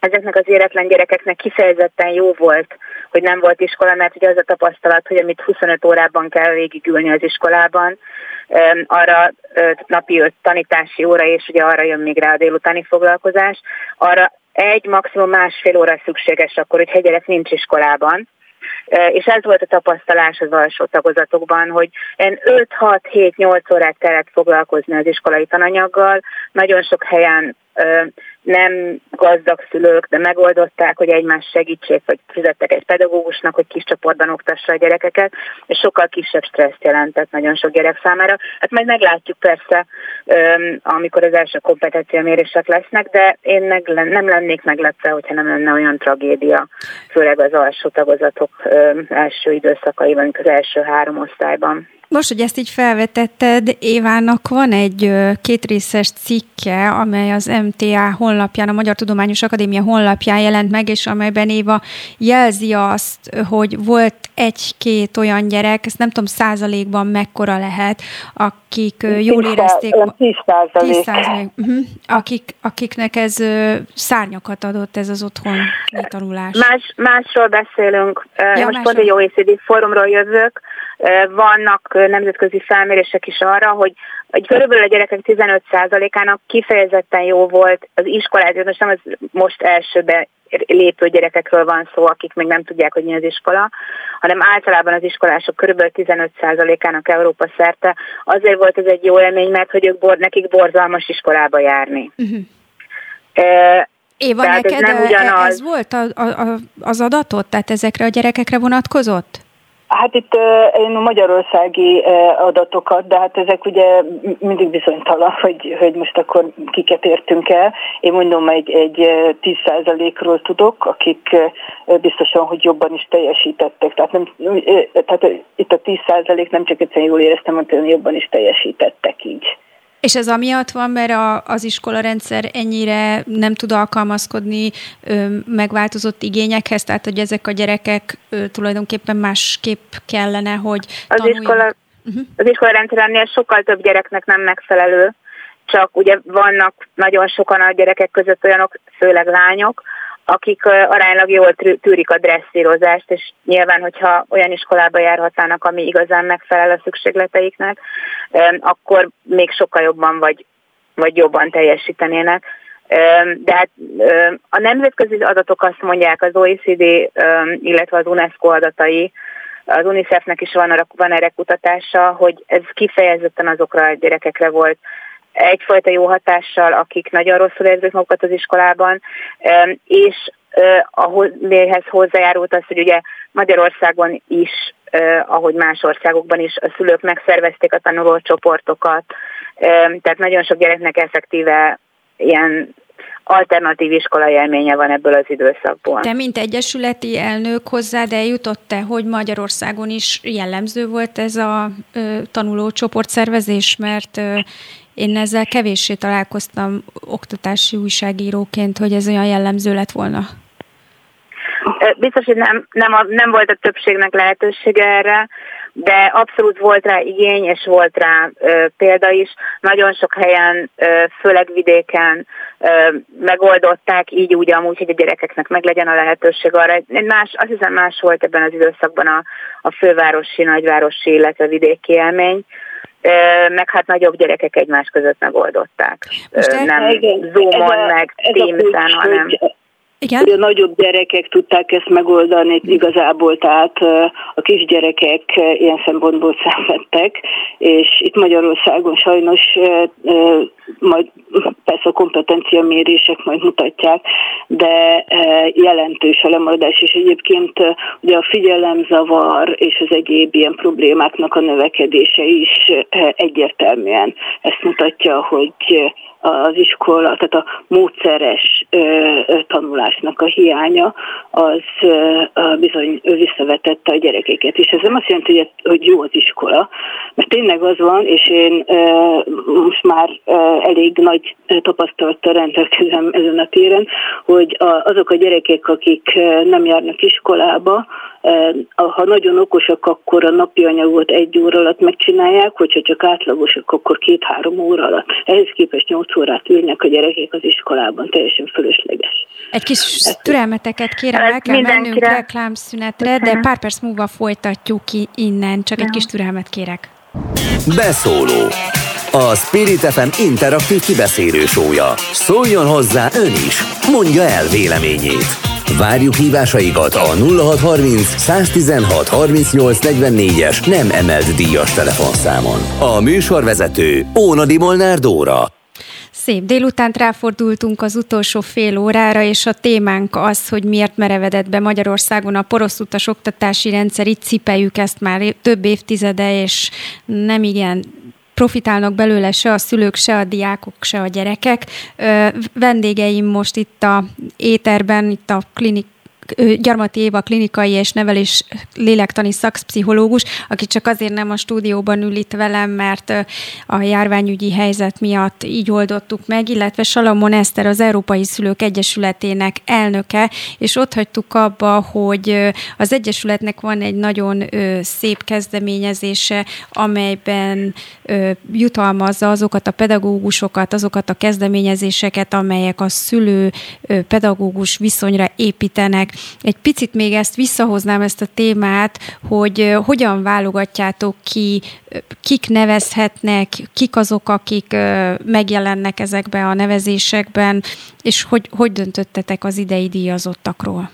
ezeknek az éretlen gyerekeknek kifejezetten jó volt, hogy nem volt iskola, mert ugye az a tapasztalat, hogy amit 25 órában kell végigülni az iskolában, arra napi 5 tanítási óra, és ugye arra jön még rá a délutáni foglalkozás, arra egy, maximum másfél óra szükséges akkor, hogy gyerek nincs iskolában, és ez volt a tapasztalás az alsó tagozatokban, hogy 5-6-7-8 órát kellett foglalkozni az iskolai tananyaggal, nagyon sok helyen nem gazdag szülők, de megoldották, hogy egymás segítsék, vagy fizettek egy pedagógusnak, hogy kis csoportban oktassa a gyerekeket, és sokkal kisebb stresszt jelentett nagyon sok gyerek számára. Hát majd meglátjuk persze, amikor az első kompetenciamérések lesznek, de én meg, nem lennék meglepve, hogyha nem lenne olyan tragédia, főleg az alsó tagozatok első időszakaiban, az első három osztályban. Most, hogy ezt így felvetetted, Évának van egy kétrészes cikke, amely az MTA honlapján, a Magyar Tudományos Akadémia honlapján jelent meg, és amelyben Éva jelzi azt, hogy volt egy-két olyan gyerek, ezt nem tudom százalékban mekkora lehet, akik jól érezték. 10 százalék. 10 százalék uh-huh, akik, akiknek ez szárnyakat adott, ez az otthoni tanulás. Más, másról beszélünk. Ja, Most pont egy OECD fórumról jövök, vannak nemzetközi felmérések is arra, hogy, hogy körülbelül a gyerekek 15%-ának kifejezetten jó volt az iskolát, most nem az most elsőbe lépő gyerekekről van szó, akik még nem tudják, hogy mi az iskola, hanem általában az iskolások körülbelül 15%-ának Európa szerte. Azért volt ez egy jó élmény, mert hogy ők bor, nekik borzalmas iskolába járni. Uh-huh. E, Éva, neked ez, nem ugyanaz. ez volt a, a, az adatot? Tehát ezekre a gyerekekre vonatkozott? Hát itt én a magyarországi adatokat, de hát ezek ugye mindig bizonytalan, hogy, hogy most akkor kiket értünk el. Én mondom, egy, egy 10%-ról tudok, akik biztosan, hogy jobban is teljesítettek. Tehát, nem, tehát itt a 10% nem csak egyszerűen jól éreztem, hanem jobban is teljesítettek így. És ez amiatt van, mert a, az iskolarendszer ennyire nem tud alkalmazkodni ö, megváltozott igényekhez, tehát hogy ezek a gyerekek ö, tulajdonképpen másképp kellene, hogy az. Iskola, uh-huh. Az iskolarendszer ennél sokkal több gyereknek nem megfelelő, csak ugye vannak nagyon sokan a gyerekek között olyanok, főleg lányok, akik aránylag jól tűrik a dresszírozást, és nyilván, hogyha olyan iskolába járhatnának, ami igazán megfelel a szükségleteiknek, akkor még sokkal jobban vagy, vagy jobban teljesítenének. De hát a nemzetközi adatok azt mondják, az OECD, illetve az UNESCO adatai, az UNICEF-nek is van, van erre kutatása, hogy ez kifejezetten azokra a gyerekekre volt egyfajta jó hatással, akik nagyon rosszul érzik magukat az iskolában, és ahhoz hozzájárult az, hogy ugye Magyarországon is, ahogy más országokban is, a szülők megszervezték a tanulócsoportokat, tehát nagyon sok gyereknek effektíve ilyen alternatív iskola élménye van ebből az időszakból. Te, mint egyesületi elnök hozzád eljutott-e, hogy Magyarországon is jellemző volt ez a ö, tanulócsoportszervezés, mert én ezzel kevéssé találkoztam oktatási újságíróként, hogy ez olyan jellemző lett volna. Biztos, hogy nem, nem, a, nem volt a többségnek lehetősége erre, de abszolút volt rá igény, és volt rá ö, példa is. Nagyon sok helyen, ö, főleg vidéken ö, megoldották így úgy amúgy, hogy a gyerekeknek meglegyen a lehetőség arra. Más, azt hiszem más volt ebben az időszakban a, a fővárosi, nagyvárosi, illetve vidéki élmény meg hát nagyobb gyerekek egymás között megoldották. Most nem Zoomon, meg Teams-en, hanem... Igen? Hogy a nagyobb gyerekek tudták ezt megoldani igazából, tehát a kisgyerekek ilyen szempontból szenvedtek, és itt Magyarországon sajnos majd persze a kompetencia mérések majd mutatják, de jelentős a lemaradás, és egyébként ugye a figyelemzavar és az egyéb ilyen problémáknak a növekedése is egyértelműen ezt mutatja, hogy az iskola, tehát a módszeres tanulásnak a hiánya, az bizony visszavetette a gyerekeket. És ez nem azt jelenti, hogy jó az iskola, mert tényleg az van, és én most már elég nagy tapasztalattal rendelkezem ezen a téren, hogy azok a gyerekek, akik nem járnak iskolába, ha nagyon okosak, akkor a napi anyagot egy óra alatt megcsinálják, hogyha csak átlagosak, akkor két-három óra alatt. Ehhez képest nyolc órát ülnek a gyerekek az iskolában, teljesen fölösleges. Egy kis Ezt türelmeteket kérem, el kell mennünk reklámszünetre, de pár perc múlva folytatjuk ki innen, csak egy kis türelmet kérek. Beszóló a Spirit FM interaktív kibeszélő sója. Szóljon hozzá ön is, mondja el véleményét. Várjuk hívásaikat a 0630 116 38 es nem emelt díjas telefonszámon. A műsorvezető Ónadi Molnár Dóra. Szép délutánt ráfordultunk az utolsó fél órára, és a témánk az, hogy miért merevedett be Magyarországon a porosztutas oktatási rendszer. Itt cipeljük ezt már több évtizede, és nem igen profitálnak belőle se a szülők, se a diákok, se a gyerekek. Vendégeim most itt a éterben, itt a klinik Gyarmati Éva klinikai és nevelés lélektani szakpszichológus, aki csak azért nem a stúdióban ül itt velem, mert a járványügyi helyzet miatt így oldottuk meg, illetve Salamon Eszter az Európai Szülők Egyesületének elnöke, és ott hagytuk abba, hogy az Egyesületnek van egy nagyon szép kezdeményezése, amelyben jutalmazza azokat a pedagógusokat, azokat a kezdeményezéseket, amelyek a szülő pedagógus viszonyra építenek. Egy picit még ezt visszahoznám ezt a témát, hogy hogyan válogatjátok ki, kik nevezhetnek, kik azok, akik megjelennek ezekben a nevezésekben, és hogy, hogy döntöttetek az idei díjazottakról?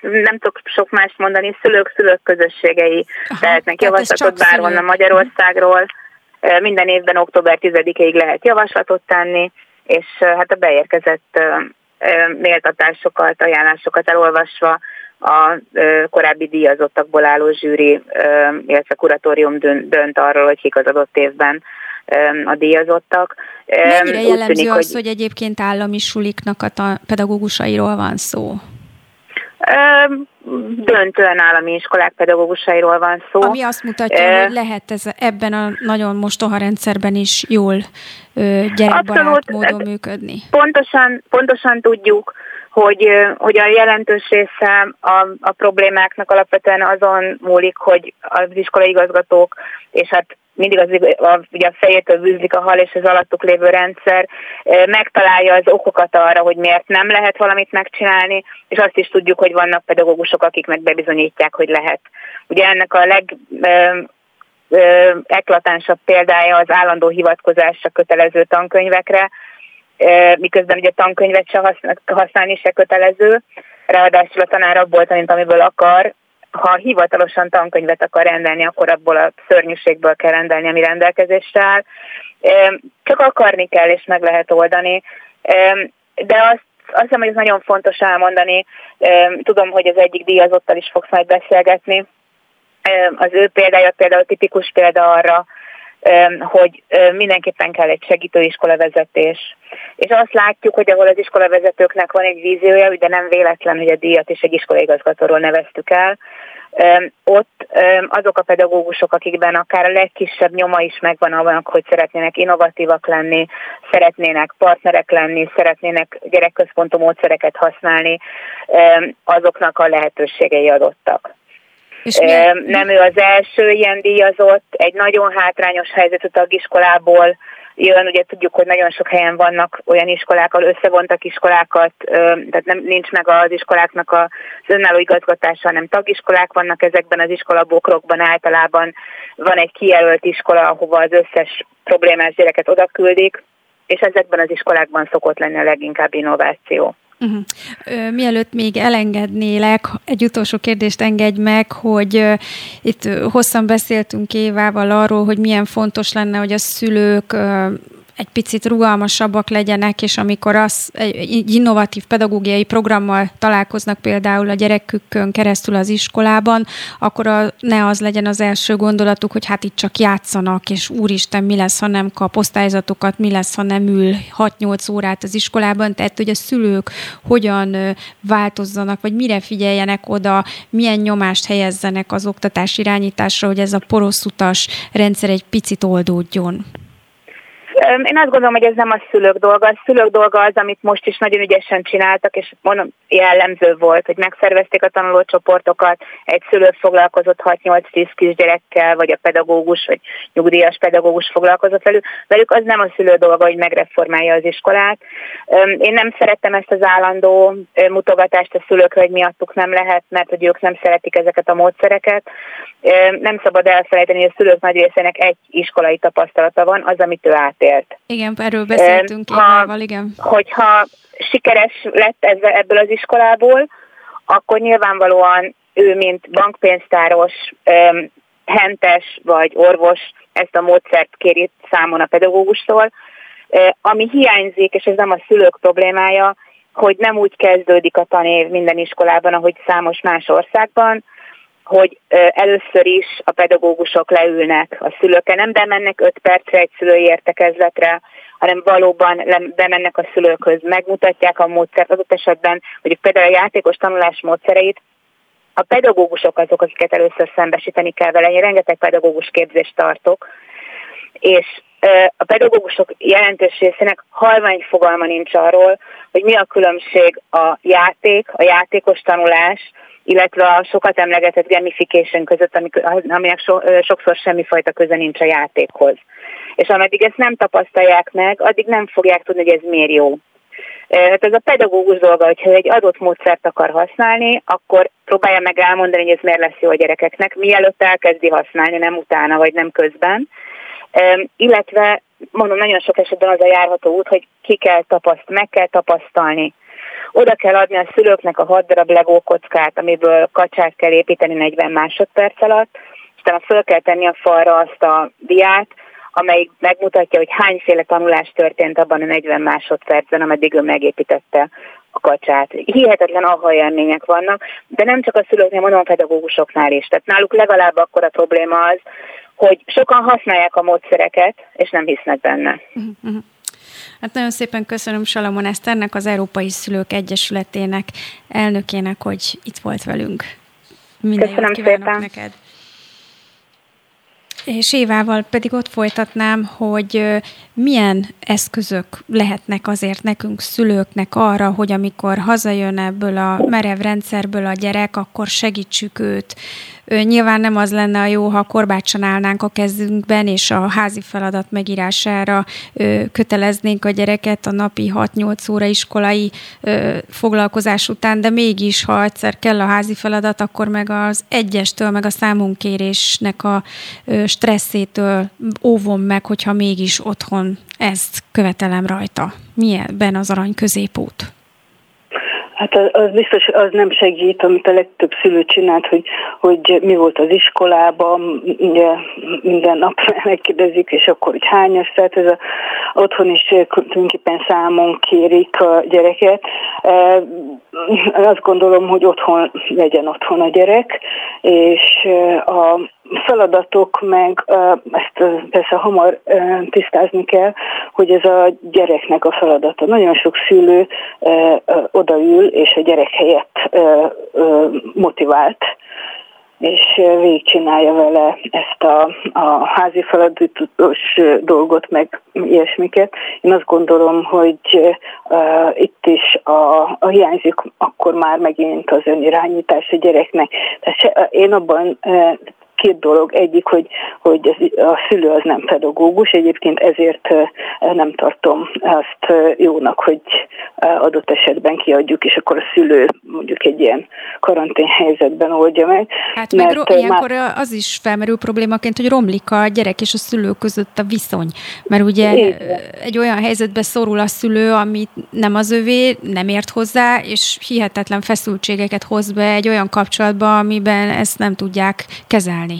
nem tudok sok mást mondani, szülők-szülők közösségei Aha, tehetnek javaslatot bárhonnan Magyarországról. Minden évben október 10-ig lehet javaslatot tenni, és hát a beérkezett méltatásokat, ajánlásokat elolvasva a korábbi díjazottakból álló zsűri, illetve kuratórium dönt arról, hogy kik az adott évben a díjazottak. Mennyire jellemző tűnik, az, hogy... hogy egyébként állami suliknak a pedagógusairól van szó? Döntően állami iskolák pedagógusairól van szó. Ami azt mutatja, e, hogy lehet ez ebben a nagyon mostoha rendszerben is jól gyerekbarát módon működni. Pontosan, pontosan tudjuk, hogy, hogy a jelentős része a, a problémáknak alapvetően azon múlik, hogy az iskolai igazgatók, és hát mindig az, a, ugye a fejétől bűzik a hal és az alattuk lévő rendszer, megtalálja az okokat arra, hogy miért nem lehet valamit megcsinálni, és azt is tudjuk, hogy vannak pedagógusok, akik meg bebizonyítják, hogy lehet. Ugye ennek a leg eklatánsabb példája az állandó hivatkozásra kötelező tankönyvekre, miközben ugye tankönyvet se használni se kötelező, ráadásul a tanár abból tanít, amiből akar, ha hivatalosan tankönyvet akar rendelni, akkor abból a szörnyűségből kell rendelni, ami rendelkezésre áll. Csak akarni kell, és meg lehet oldani. De azt azt hiszem, hogy ez nagyon fontos elmondani. Tudom, hogy az egyik díjazottal is fogsz majd beszélgetni. Az ő példája például tipikus példa arra, hogy mindenképpen kell egy segítőiskola vezetés. És azt látjuk, hogy ahol az iskolavezetőknek van egy víziója, de nem véletlen, hogy a díjat is egy iskolaigazgatóról neveztük el, ott azok a pedagógusok, akikben akár a legkisebb nyoma is megvan annak, hogy szeretnének innovatívak lenni, szeretnének partnerek lenni, szeretnének gyerekközpontú módszereket használni, azoknak a lehetőségei adottak. Nem ő az első ilyen díjazott, egy nagyon hátrányos helyzetű tagiskolából jön, ugye tudjuk, hogy nagyon sok helyen vannak olyan iskolák, ahol összevontak iskolákat, tehát nem, nincs meg az iskoláknak az önálló igazgatása, hanem tagiskolák vannak ezekben az iskolabokrokban általában. Van egy kijelölt iskola, ahova az összes problémás gyereket oda küldik, és ezekben az iskolákban szokott lenni a leginkább innováció. Uh-huh. Mielőtt még elengednélek, egy utolsó kérdést engedj meg, hogy itt hosszan beszéltünk Évával arról, hogy milyen fontos lenne, hogy a szülők egy picit rugalmasabbak legyenek, és amikor az egy innovatív pedagógiai programmal találkoznak például a gyerekükön keresztül az iskolában, akkor a, ne az legyen az első gondolatuk, hogy hát itt csak játszanak, és úristen, mi lesz, ha nem kap osztályzatokat, mi lesz, ha nem ül 6-8 órát az iskolában, tehát hogy a szülők hogyan változzanak, vagy mire figyeljenek oda, milyen nyomást helyezzenek az oktatás irányításra, hogy ez a poroszutas rendszer egy picit oldódjon. Én azt gondolom, hogy ez nem a szülők dolga. A szülők dolga az, amit most is nagyon ügyesen csináltak, és mondom, jellemző volt, hogy megszervezték a tanulócsoportokat, egy szülő foglalkozott 6-8-10 kisgyerekkel, vagy a pedagógus, vagy nyugdíjas pedagógus foglalkozott velük. Velük az nem a szülő dolga, hogy megreformálja az iskolát. Én nem szerettem ezt az állandó mutogatást a szülőkre, hogy miattuk nem lehet, mert hogy ők nem szeretik ezeket a módszereket. Nem szabad elfelejteni, hogy a szülők nagy részének egy iskolai tapasztalata van, az, amit ő átélt. Igen, erről beszéltünk Évával, igen. Hogyha sikeres lett ez, ebből az iskolából, akkor nyilvánvalóan ő, mint bankpénztáros, hentes vagy orvos ezt a módszert kéri számon a pedagógustól. Ami hiányzik, és ez nem a szülők problémája, hogy nem úgy kezdődik a tanév minden iskolában, ahogy számos más országban, hogy először is a pedagógusok leülnek a szülőkkel, nem bemennek öt percre egy szülői értekezletre, hanem valóban bemennek a szülőkhöz, megmutatják a módszert, adott esetben, hogy például a játékos tanulás módszereit, a pedagógusok azok, akiket először szembesíteni kell vele. Én rengeteg pedagógus képzést tartok, és a pedagógusok jelentős részének halvány fogalma nincs arról, hogy mi a különbség a játék, a játékos tanulás, illetve a sokat emlegetett gamification között, aminek so, sokszor semmifajta köze nincs a játékhoz. És ameddig ezt nem tapasztalják meg, addig nem fogják tudni, hogy ez miért jó. Hát ez a pedagógus dolga, hogyha egy adott módszert akar használni, akkor próbálja meg elmondani, hogy ez miért lesz jó a gyerekeknek, mielőtt elkezdi használni, nem utána vagy nem közben. Illetve mondom, nagyon sok esetben az a járható út, hogy ki kell tapaszt, meg kell tapasztalni. Oda kell adni a szülőknek a hat darab legó kockát, amiből kacsát kell építeni 40 másodperc alatt, aztán föl kell tenni a falra azt a diát, amelyik megmutatja, hogy hányféle tanulás történt abban a 40 másodpercben, ameddig ő megépítette a kacsát. Hihetetlen aha élmények vannak, de nem csak a szülőknél, mondom a pedagógusoknál is. Tehát náluk legalább akkor a probléma az, hogy sokan használják a módszereket, és nem hisznek benne. Hát nagyon szépen köszönöm Salamon Eszternek, az Európai Szülők Egyesületének elnökének, hogy itt volt velünk. Minden köszönöm szépen. neked. És Évával pedig ott folytatnám, hogy milyen eszközök lehetnek azért nekünk szülőknek arra, hogy amikor hazajön ebből a merev rendszerből a gyerek, akkor segítsük őt, Nyilván nem az lenne a jó, ha korbácson állnánk a kezünkben, és a házi feladat megírására köteleznénk a gyereket a napi 6-8 óra iskolai foglalkozás után, de mégis, ha egyszer kell a házi feladat, akkor meg az egyestől, meg a számunkérésnek a stresszétől óvom meg, hogyha mégis otthon ezt követelem rajta. Milyen az arany középút? Hát az, az biztos, az nem segít, amit a legtöbb szülő csinált, hogy, hogy mi volt az iskolában, ugye minden nap megkérdezik, és akkor hogy hányas, tehát ez a, otthon is tulajdonképpen számon kérik a gyereket. E, azt gondolom, hogy otthon legyen otthon a gyerek, és a feladatok meg, ezt persze hamar tisztázni kell, hogy ez a gyereknek a feladata. Nagyon sok szülő odaül, és a gyerek helyett motivált, és végigcsinálja vele ezt a, a házi feladatos dolgot, meg ilyesmiket. Én azt gondolom, hogy uh, itt is a, a hiányzik akkor már megint az önirányítás a gyereknek. Tehát se, én abban uh, két dolog. Egyik, hogy, hogy a szülő az nem pedagógus, egyébként ezért nem tartom azt jónak, hogy adott esetben kiadjuk, és akkor a szülő mondjuk egy ilyen karantén helyzetben oldja meg. Hát meg ro- ilyenkor már... az is felmerül problémaként, hogy romlik a gyerek és a szülő között a viszony. Mert ugye Igen. egy olyan helyzetbe szorul a szülő, amit nem az övé, nem ért hozzá, és hihetetlen feszültségeket hoz be egy olyan kapcsolatba, amiben ezt nem tudják kezelni.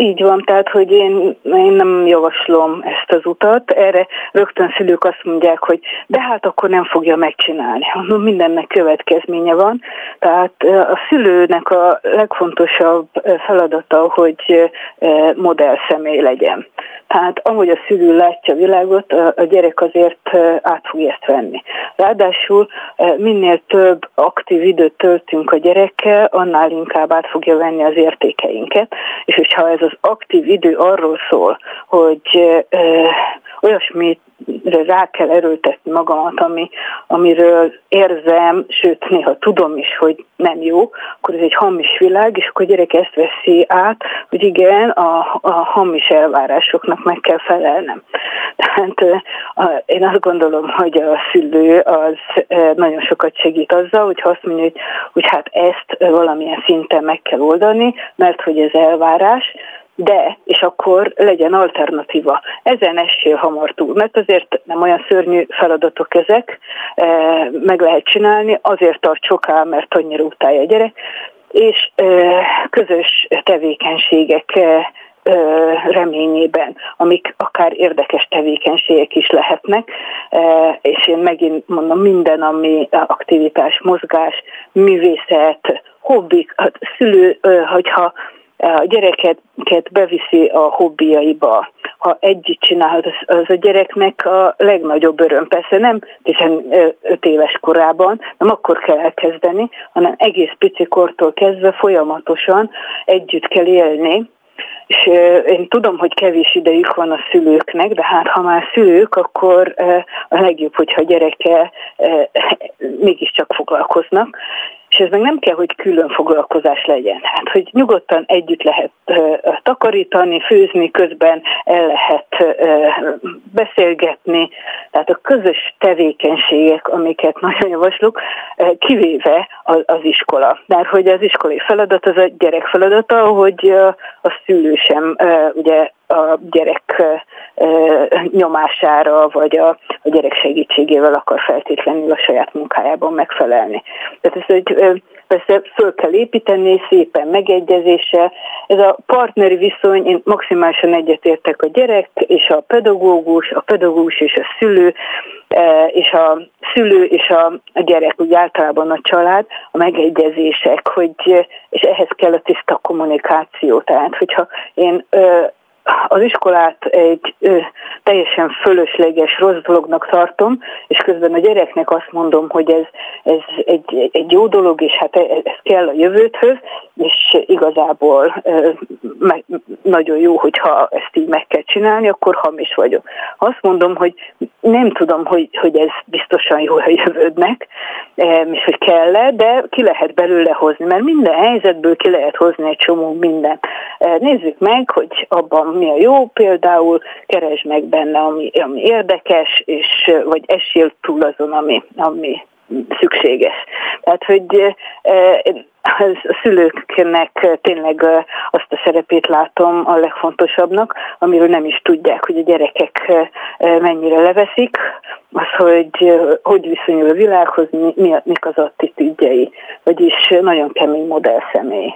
Így van, tehát hogy én, én nem javaslom ezt az utat. Erre rögtön szülők azt mondják, hogy de hát akkor nem fogja megcsinálni. Mindennek következménye van. Tehát a szülőnek a legfontosabb feladata, hogy modell személy legyen. Tehát ahogy a szülő látja a világot, a gyerek azért át fogja ezt venni. Ráadásul minél több aktív időt töltünk a gyerekkel, annál inkább át fogja venni az értékeinket, és hogyha ez az aktív idő arról szól, hogy olyasmit rá kell erőltetni magamat, ami, amiről érzem, sőt néha tudom is, hogy nem jó, akkor ez egy hamis világ, és akkor a gyerek ezt veszi át, hogy igen, a, a hamis elvárásoknak meg kell felelnem. Tehát én azt gondolom, hogy a szülő az nagyon sokat segít azzal, hogy azt mondja, hogy, hogy hát ezt valamilyen szinten meg kell oldani, mert hogy ez elvárás, de, és akkor legyen alternatíva. Ezen essél hamar túl, mert azért nem olyan szörnyű feladatok ezek, e, meg lehet csinálni, azért tart soká, mert annyira utálja a gyerek, és e, közös tevékenységek e, reményében, amik akár érdekes tevékenységek is lehetnek, és én megint mondom, minden, ami aktivitás, mozgás, művészet, hobbik, hát szülő, hogyha a gyereket beviszi a hobbiaiba, ha együtt csinál, az, az a gyereknek a legnagyobb öröm. Persze nem 15 éves korában, nem akkor kell elkezdeni, hanem egész pici kortól kezdve folyamatosan együtt kell élni, és én tudom, hogy kevés idejük van a szülőknek, de hát ha már szülők, akkor a legjobb, hogyha a gyereke mégiscsak foglalkoznak, és ez meg nem kell, hogy külön foglalkozás legyen. Hát, hogy nyugodtan együtt lehet takarítani, főzni, közben el lehet beszélgetni. Tehát a közös tevékenységek, amiket nagyon javaslok, kivéve az, az iskola. Mert hogy az iskolai feladat az a gyerek feladata, hogy a szülő sem ugye a gyerek nyomására, vagy a, a gyerek segítségével akar feltétlenül a saját munkájában megfelelni. Tehát ez egy persze föl kell építeni, szépen megegyezése. Ez a partneri viszony, én maximálisan egyetértek a gyerek és a pedagógus, a pedagógus és a szülő, és a szülő és a gyerek, úgy általában a család, a megegyezések, hogy, és ehhez kell a tiszta kommunikáció. Tehát, hogyha én az iskolát egy ö, teljesen fölösleges rossz dolognak tartom, és közben a gyereknek azt mondom, hogy ez, ez egy, egy jó dolog, és hát ez kell a jövőthöz, és igazából ö, meg, nagyon jó, hogyha ezt így meg kell csinálni, akkor hamis vagyok. Azt mondom, hogy nem tudom, hogy, hogy ez biztosan jó a jövődnek, és hogy kell -e, de ki lehet belőle hozni, mert minden helyzetből ki lehet hozni egy csomó minden. Nézzük meg, hogy abban mi a jó, például keresd meg benne, ami, ami érdekes, és vagy esél túl azon, ami, ami szükséges. Tehát, hogy a szülőknek tényleg azt a szerepét látom a legfontosabbnak, amiről nem is tudják, hogy a gyerekek mennyire leveszik, az, hogy hogy viszonyul a világhoz, mi, mik az attitűdjei, vagyis nagyon kemény modell személy.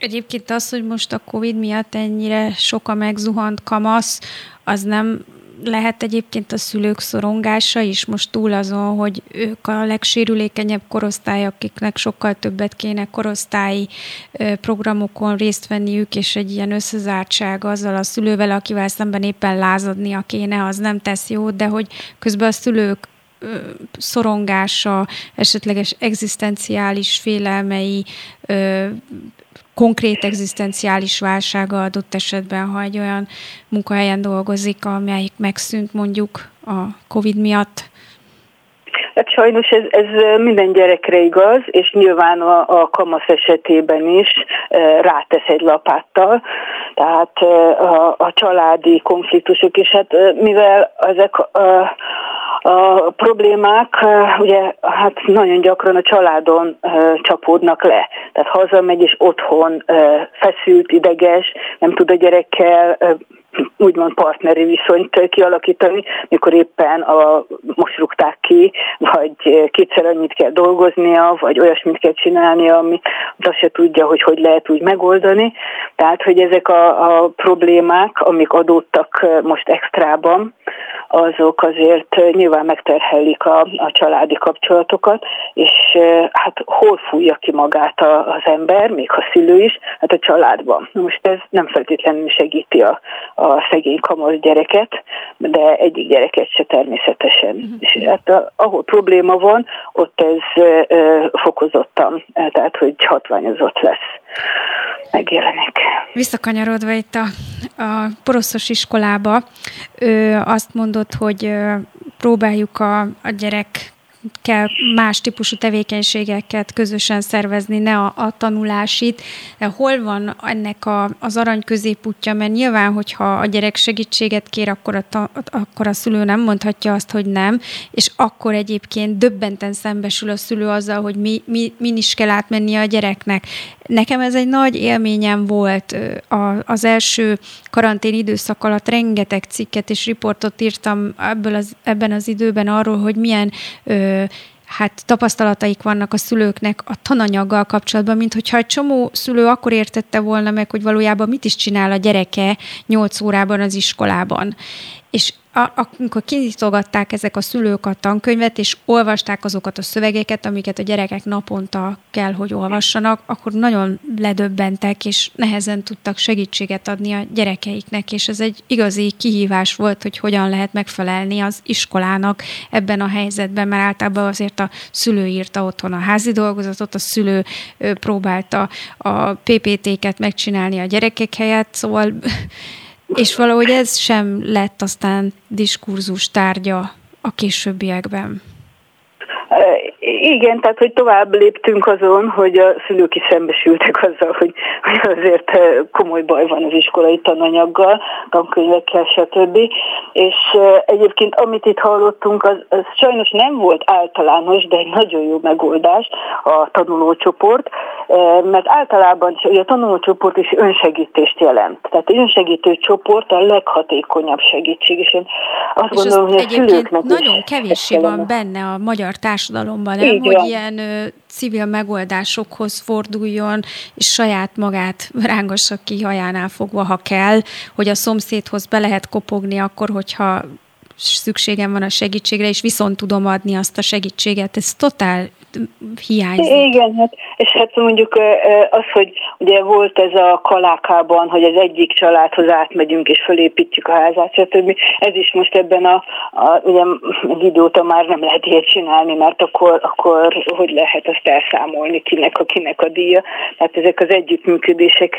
Egyébként az, hogy most a Covid miatt ennyire sok a megzuhant kamasz, az nem lehet egyébként a szülők szorongása is? Most túl azon, hogy ők a legsérülékenyebb korosztály, akiknek sokkal többet kéne korosztályi programokon részt venniük, és egy ilyen összezártság azzal a szülővel, akivel szemben éppen lázadnia kéne, az nem tesz jót, de hogy közben a szülők szorongása, esetleges egzisztenciális félelmei, konkrét egzisztenciális válsága adott esetben, ha egy olyan munkahelyen dolgozik, amelyik megszűnt mondjuk a COVID miatt? Hát sajnos ez, ez minden gyerekre igaz, és nyilván a, a kamasz esetében is e, rátesz egy lapáttal, tehát e, a, a családi konfliktusok is, hát e, mivel ezek a, a problémák ugye hát nagyon gyakran a családon csapódnak le. Tehát hazamegy és otthon feszült, ideges, nem tud a gyerekkel úgymond partneri viszonyt kialakítani, mikor éppen a, most rúgták ki, vagy kétszer annyit kell dolgoznia, vagy olyasmit kell csinálnia, ami azt se tudja, hogy hogy lehet úgy megoldani. Tehát, hogy ezek a, a problémák, amik adódtak most extrában, azok azért nyilván megterhelik a, a családi kapcsolatokat, és hát hol fújja ki magát a, az ember, még ha szülő is, hát a családban. Most ez nem feltétlenül segíti a, a szegény kamasz gyereket, de egyik gyereket se természetesen. Uh-huh. És hát ahol probléma van, ott ez fokozottan, tehát hogy hatványozott lesz megjelenik. Visszakanyarodva itt a, a poroszos iskolába, ő azt mondott, hogy próbáljuk a, a gyerek kell más típusú tevékenységeket közösen szervezni, ne a, a tanulásit. De hol van ennek a, az arany középútja? Mert nyilván, hogyha a gyerek segítséget kér, akkor a, ta, akkor a szülő nem mondhatja azt, hogy nem, és akkor egyébként döbbenten szembesül a szülő azzal, hogy mi, mi, min is kell átmennie a gyereknek. Nekem ez egy nagy élményem volt. A, az első karantén időszak alatt rengeteg cikket és riportot írtam ebből az, ebben az időben arról, hogy milyen ö, hát tapasztalataik vannak a szülőknek a tananyaggal kapcsolatban, mint hogyha egy csomó szülő akkor értette volna meg, hogy valójában mit is csinál a gyereke 8 órában az iskolában. És a, amikor kinyitogatták ezek a szülők a tankönyvet, és olvasták azokat a szövegeket, amiket a gyerekek naponta kell, hogy olvassanak, akkor nagyon ledöbbentek, és nehezen tudtak segítséget adni a gyerekeiknek, és ez egy igazi kihívás volt, hogy hogyan lehet megfelelni az iskolának ebben a helyzetben, mert általában azért a szülő írta otthon a házi dolgozatot, a szülő próbálta a PPT-ket megcsinálni a gyerekek helyett, szóval és valahogy ez sem lett aztán diskurzus tárgya a későbbiekben. Igen, tehát hogy tovább léptünk azon, hogy a szülők is szembesültek azzal, hogy, hogy azért komoly baj van az iskolai tananyaggal, tankönyvekkel, stb. És egyébként amit itt hallottunk, az, az sajnos nem volt általános, de egy nagyon jó megoldás a tanulócsoport, mert általában a tanulócsoport is önsegítést jelent. Tehát egy önsegítő csoport a leghatékonyabb segítség, és én azt és gondolom, hogy a szülőknek nagyon kevéssé van benne a magyar társadalomban? Így hogy van. ilyen ö, civil megoldásokhoz forduljon, és saját magát rángassa ki hajánál fogva, ha kell, hogy a szomszédhoz be lehet kopogni akkor, hogyha szükségem van a segítségre, és viszont tudom adni azt a segítséget. Ez totál hiányzik. Igen, hát, és hát mondjuk az, hogy ugye volt ez a kalákában, hogy az egyik családhoz átmegyünk és fölépítjük a házát, stb. Ez is most ebben a, a ugye egy idő óta már nem lehet ilyet csinálni, mert akkor, akkor hogy lehet azt elszámolni, kinek a kinek a díja. Tehát ezek az együttműködések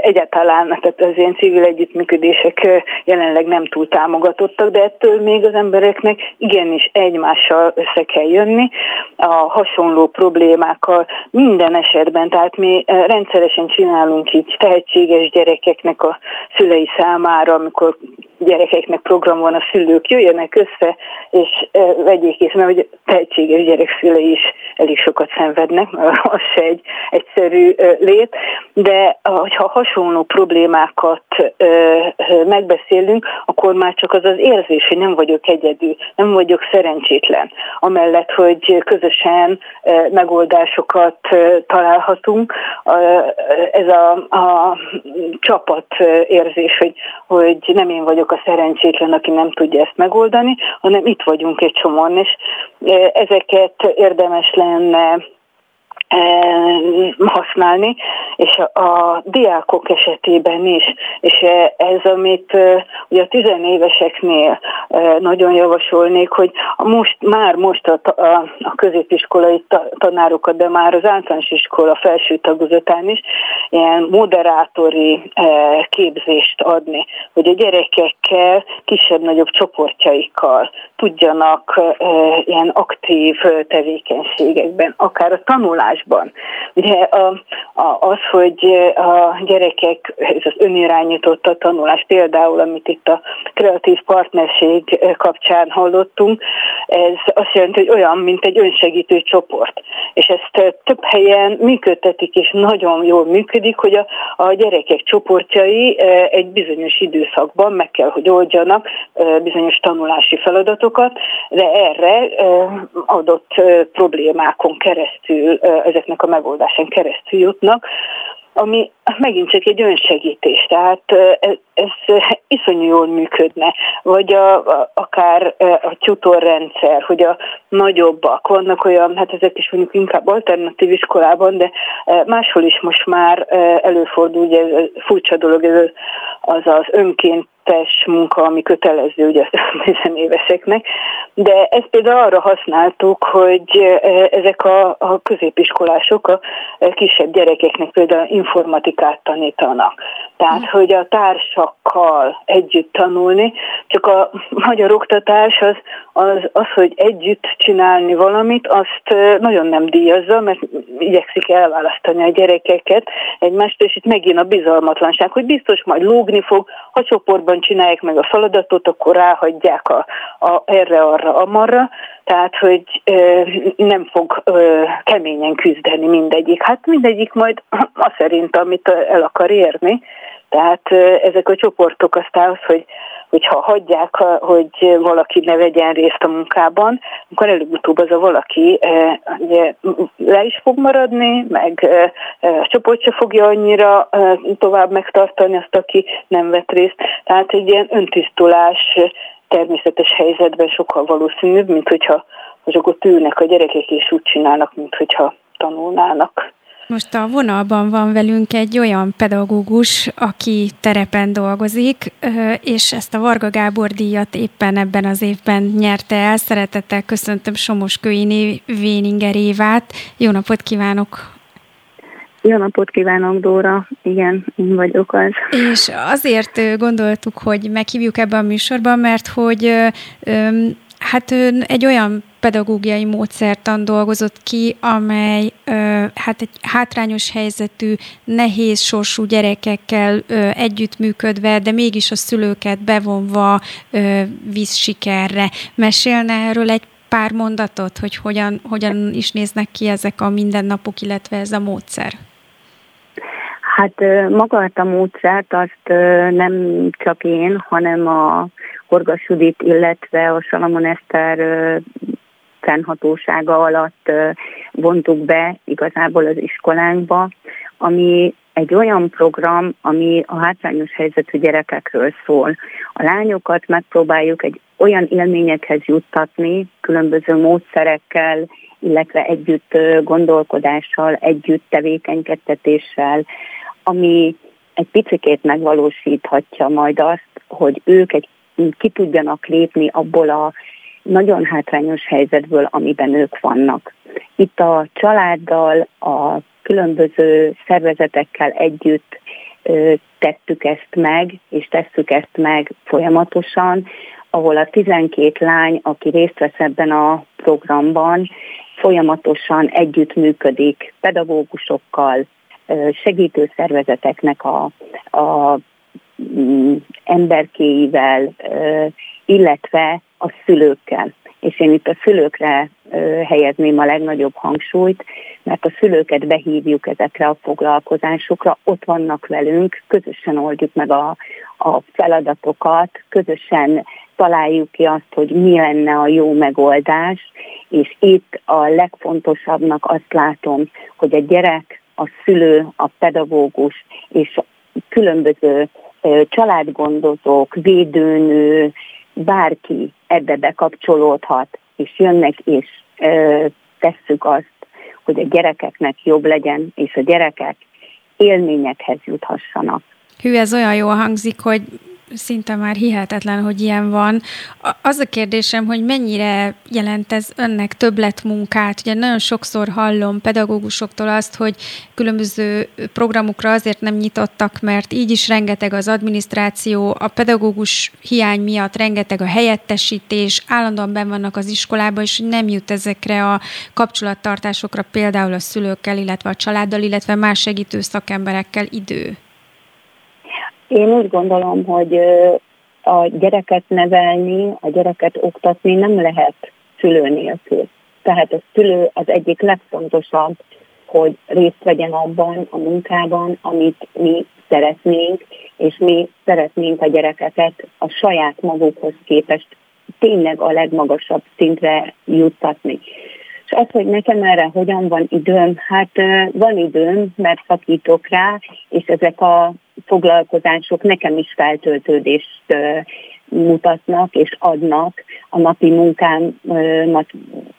egyáltalán, tehát az ilyen civil együttműködések jelenleg nem túl támogatottak, de ettől még az embereknek igenis egymással össze kell jönni. A hasonló problémákkal minden esetben, tehát mi eh, rendszeresen csinálunk így tehetséges gyerekeknek a szülei számára, amikor gyerekeknek program van, a szülők jöjjenek össze, és e, vegyék észre, hogy tehetséges gyerek szülei is elég sokat szenvednek, az se egy egyszerű lét, de ha hasonló problémákat megbeszélünk, akkor már csak az az érzés, hogy nem vagyok egyedül, nem vagyok szerencsétlen, amellett, hogy közösen megoldásokat találhatunk. Ez a, a csapat érzés, hogy, hogy nem én vagyok a szerencsétlen, aki nem tudja ezt megoldani, hanem itt vagyunk egy csomóan, és ezeket érdemes lenne e, használni, és a, diákok esetében is, és e, ez, amit ugye a tizenéveseknél nagyon javasolnék, hogy most, már most a, a, a középiskolai tanárokat, de már az általános iskola felső tagozatán is ilyen moderátori képzést adni, hogy a gyerekekkel, kisebb-nagyobb csoportjaikkal tudjanak ilyen aktív tevékenységekben, akár a tanulásban. Ugye a, a, az, hogy a gyerekek, ez az önirányított a tanulás, például amit itt a kreatív partnerség kapcsán hallottunk, ez azt jelenti, hogy olyan, mint egy önsegítő csoport. És ezt több helyen működtetik, és nagyon jól működik, hogy a, a gyerekek csoportjai egy bizonyos időszakban meg kell, hogy oldjanak bizonyos tanulási feladatokat, de erre adott problémákon keresztül, ezeknek a megoldásán keresztül jutnak, ami megint csak egy önsegítés, tehát ez, ez iszonyú jól működne, vagy a, a, akár a tutorrendszer, hogy a nagyobbak, vannak olyan, hát ezek is mondjuk inkább alternatív iskolában, de máshol is most már előfordul, ugye ez furcsa dolog, ez az az önként test munka, ami kötelező ugye a éveseknek, de ezt például arra használtuk, hogy e, ezek a, a középiskolások a kisebb gyerekeknek például informatikát tanítanak. Tehát, hogy a társakkal együtt tanulni, csak a magyar oktatás az, az, az hogy együtt csinálni valamit, azt e, nagyon nem díjazza, mert igyekszik elválasztani a gyerekeket egymást, és itt megint a bizalmatlanság, hogy biztos majd lógni fog, ha csoportban gyorsabban csinálják meg a feladatot, akkor ráhagyják a, a, erre, arra, amarra, tehát, hogy ö, nem fog ö, keményen küzdeni mindegyik. Hát mindegyik majd az szerint, amit el akar érni, tehát ö, ezek a csoportok aztán az, hogy hogyha hagyják, hogy valaki ne vegyen részt a munkában, akkor előbb-utóbb az a valaki ugye, le is fog maradni, meg a csoport se fogja annyira tovább megtartani azt, aki nem vett részt. Tehát egy ilyen öntisztulás természetes helyzetben sokkal valószínűbb, mint hogyha azok ott ülnek a gyerekek, és úgy csinálnak, mint hogyha tanulnának. Most a vonalban van velünk egy olyan pedagógus, aki terepen dolgozik, és ezt a Varga Gábor díjat éppen ebben az évben nyerte el. Szeretettel köszöntöm Somos Köini Véninger Évát. Jó napot kívánok! Jó napot kívánok, Dóra! Igen, én vagyok az. És azért gondoltuk, hogy meghívjuk ebben a műsorban, mert hogy hát egy olyan pedagógiai módszertan dolgozott ki, amely hát egy hátrányos helyzetű, nehéz sorsú gyerekekkel együttműködve, de mégis a szülőket bevonva visz sikerre. Mesélne erről egy pár mondatot, hogy hogyan, hogyan is néznek ki ezek a mindennapok, illetve ez a módszer? Hát maga a módszert azt nem csak én, hanem a Horgas Judit, illetve a Salamon Eszter fennhatósága alatt vontuk be igazából az iskolánkba, ami egy olyan program, ami a hátrányos helyzetű gyerekekről szól. A lányokat megpróbáljuk egy olyan élményekhez juttatni, különböző módszerekkel, illetve együtt gondolkodással, együtt tevékenykedtetéssel, ami egy picikét megvalósíthatja majd azt, hogy ők egy, ki tudjanak lépni abból a nagyon hátrányos helyzetből, amiben ők vannak. Itt a családdal, a különböző szervezetekkel együtt tettük ezt meg, és tesszük ezt meg folyamatosan, ahol a 12 lány, aki részt vesz ebben a programban, folyamatosan együttműködik pedagógusokkal, segítőszervezeteknek a, a mm, emberkéivel, illetve a szülőkkel. És én itt a szülőkre helyezném a legnagyobb hangsúlyt, mert a szülőket behívjuk ezekre a foglalkozásokra, ott vannak velünk, közösen oldjuk meg a, a feladatokat, közösen találjuk ki azt, hogy mi lenne a jó megoldás, és itt a legfontosabbnak azt látom, hogy a gyerek, a szülő, a pedagógus és különböző családgondozók, védőnő, bárki ebbe bekapcsolódhat, és jönnek és tesszük azt, hogy a gyerekeknek jobb legyen, és a gyerekek élményekhez juthassanak. Hű, ez olyan jól hangzik, hogy szinte már hihetetlen, hogy ilyen van. Az a kérdésem, hogy mennyire jelent ez önnek többletmunkát? Ugye nagyon sokszor hallom pedagógusoktól azt, hogy különböző programokra azért nem nyitottak, mert így is rengeteg az adminisztráció, a pedagógus hiány miatt rengeteg a helyettesítés, állandóan ben vannak az iskolában, és nem jut ezekre a kapcsolattartásokra például a szülőkkel, illetve a családdal, illetve más segítő szakemberekkel idő. Én úgy gondolom, hogy a gyereket nevelni, a gyereket oktatni nem lehet szülő nélkül. Tehát a szülő az egyik legfontosabb, hogy részt vegyen abban a munkában, amit mi szeretnénk, és mi szeretnénk a gyerekeket a saját magukhoz képest tényleg a legmagasabb szintre juttatni. És az, hogy nekem erre hogyan van időm, hát van időm, mert szakítok rá, és ezek a foglalkozások nekem is feltöltődést mutatnak és adnak, a napi munkámat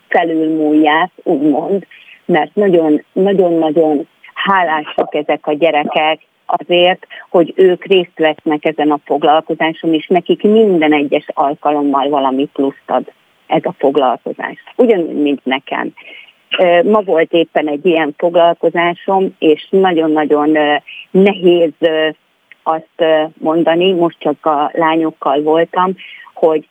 felülmúlják, úgymond, mert nagyon-nagyon hálásak ezek a gyerekek azért, hogy ők részt vesznek ezen a foglalkozáson, és nekik minden egyes alkalommal valami pluszt ad ez a foglalkozás. Ugyanúgy, mint nekem. Ma volt éppen egy ilyen foglalkozásom, és nagyon-nagyon nehéz azt mondani, most csak a lányokkal voltam, hogy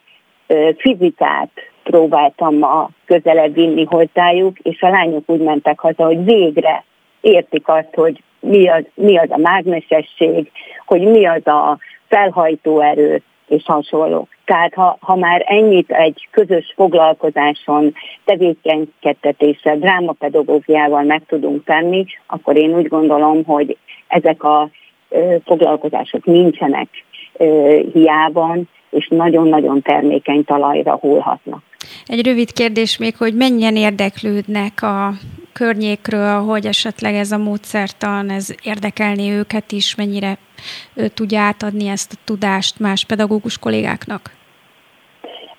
fizikát próbáltam a közelebb vinni hozzájuk, és a lányok úgy mentek haza, hogy végre értik azt, hogy mi az, mi az a mágnesesség, hogy mi az a felhajtó erő, és hasonló. Tehát ha, ha már ennyit egy közös foglalkozáson, tevékenykedtetéssel, drámapedagógiával meg tudunk tenni, akkor én úgy gondolom, hogy ezek a foglalkozások nincsenek hiában, és nagyon-nagyon termékeny talajra hullhatnak. Egy rövid kérdés még, hogy mennyien érdeklődnek a környékről, hogy esetleg ez a módszertan, ez érdekelni őket is, mennyire tudja átadni ezt a tudást más pedagógus kollégáknak?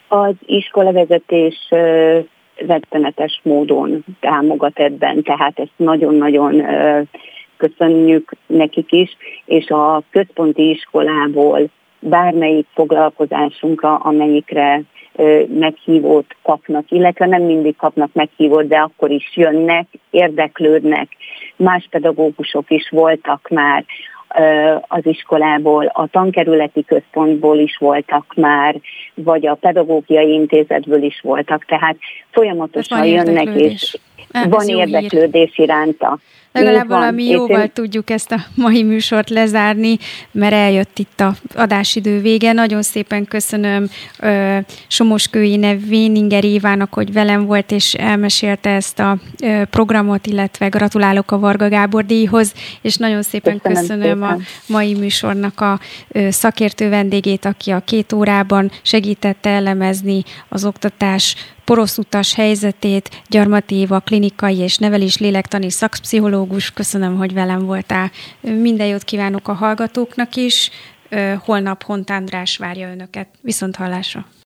Az iskolavezetés rettenetes módon támogat ebben, tehát ezt nagyon-nagyon köszönjük nekik is, és a központi iskolából bármelyik foglalkozásunkra, amelyikre meghívót kapnak, illetve nem mindig kapnak meghívót, de akkor is jönnek, érdeklődnek. Más pedagógusok is voltak már az iskolából, a tankerületi központból is voltak már, vagy a pedagógiai intézetből is voltak, tehát folyamatosan jönnek, és van érdeklődés hír. iránta. Legalább valami jóval én... tudjuk ezt a mai műsort lezárni, mert eljött itt a adásidő vége. Nagyon szépen köszönöm ö, Somoskői Véninger Évának, hogy velem volt, és elmesélte ezt a ö, programot, illetve gratulálok a Varga Gábor díjhoz, és nagyon szépen köszönöm, köszönöm szépen. a mai műsornak a ö, szakértő vendégét, aki a két órában segítette elemezni az oktatás poroszutas helyzetét, Gyarmati Éva klinikai és nevelés lélektani szakpszichológus. Köszönöm, hogy velem voltál. Minden jót kívánok a hallgatóknak is. Holnap Hont András várja önöket. Viszont hallásra!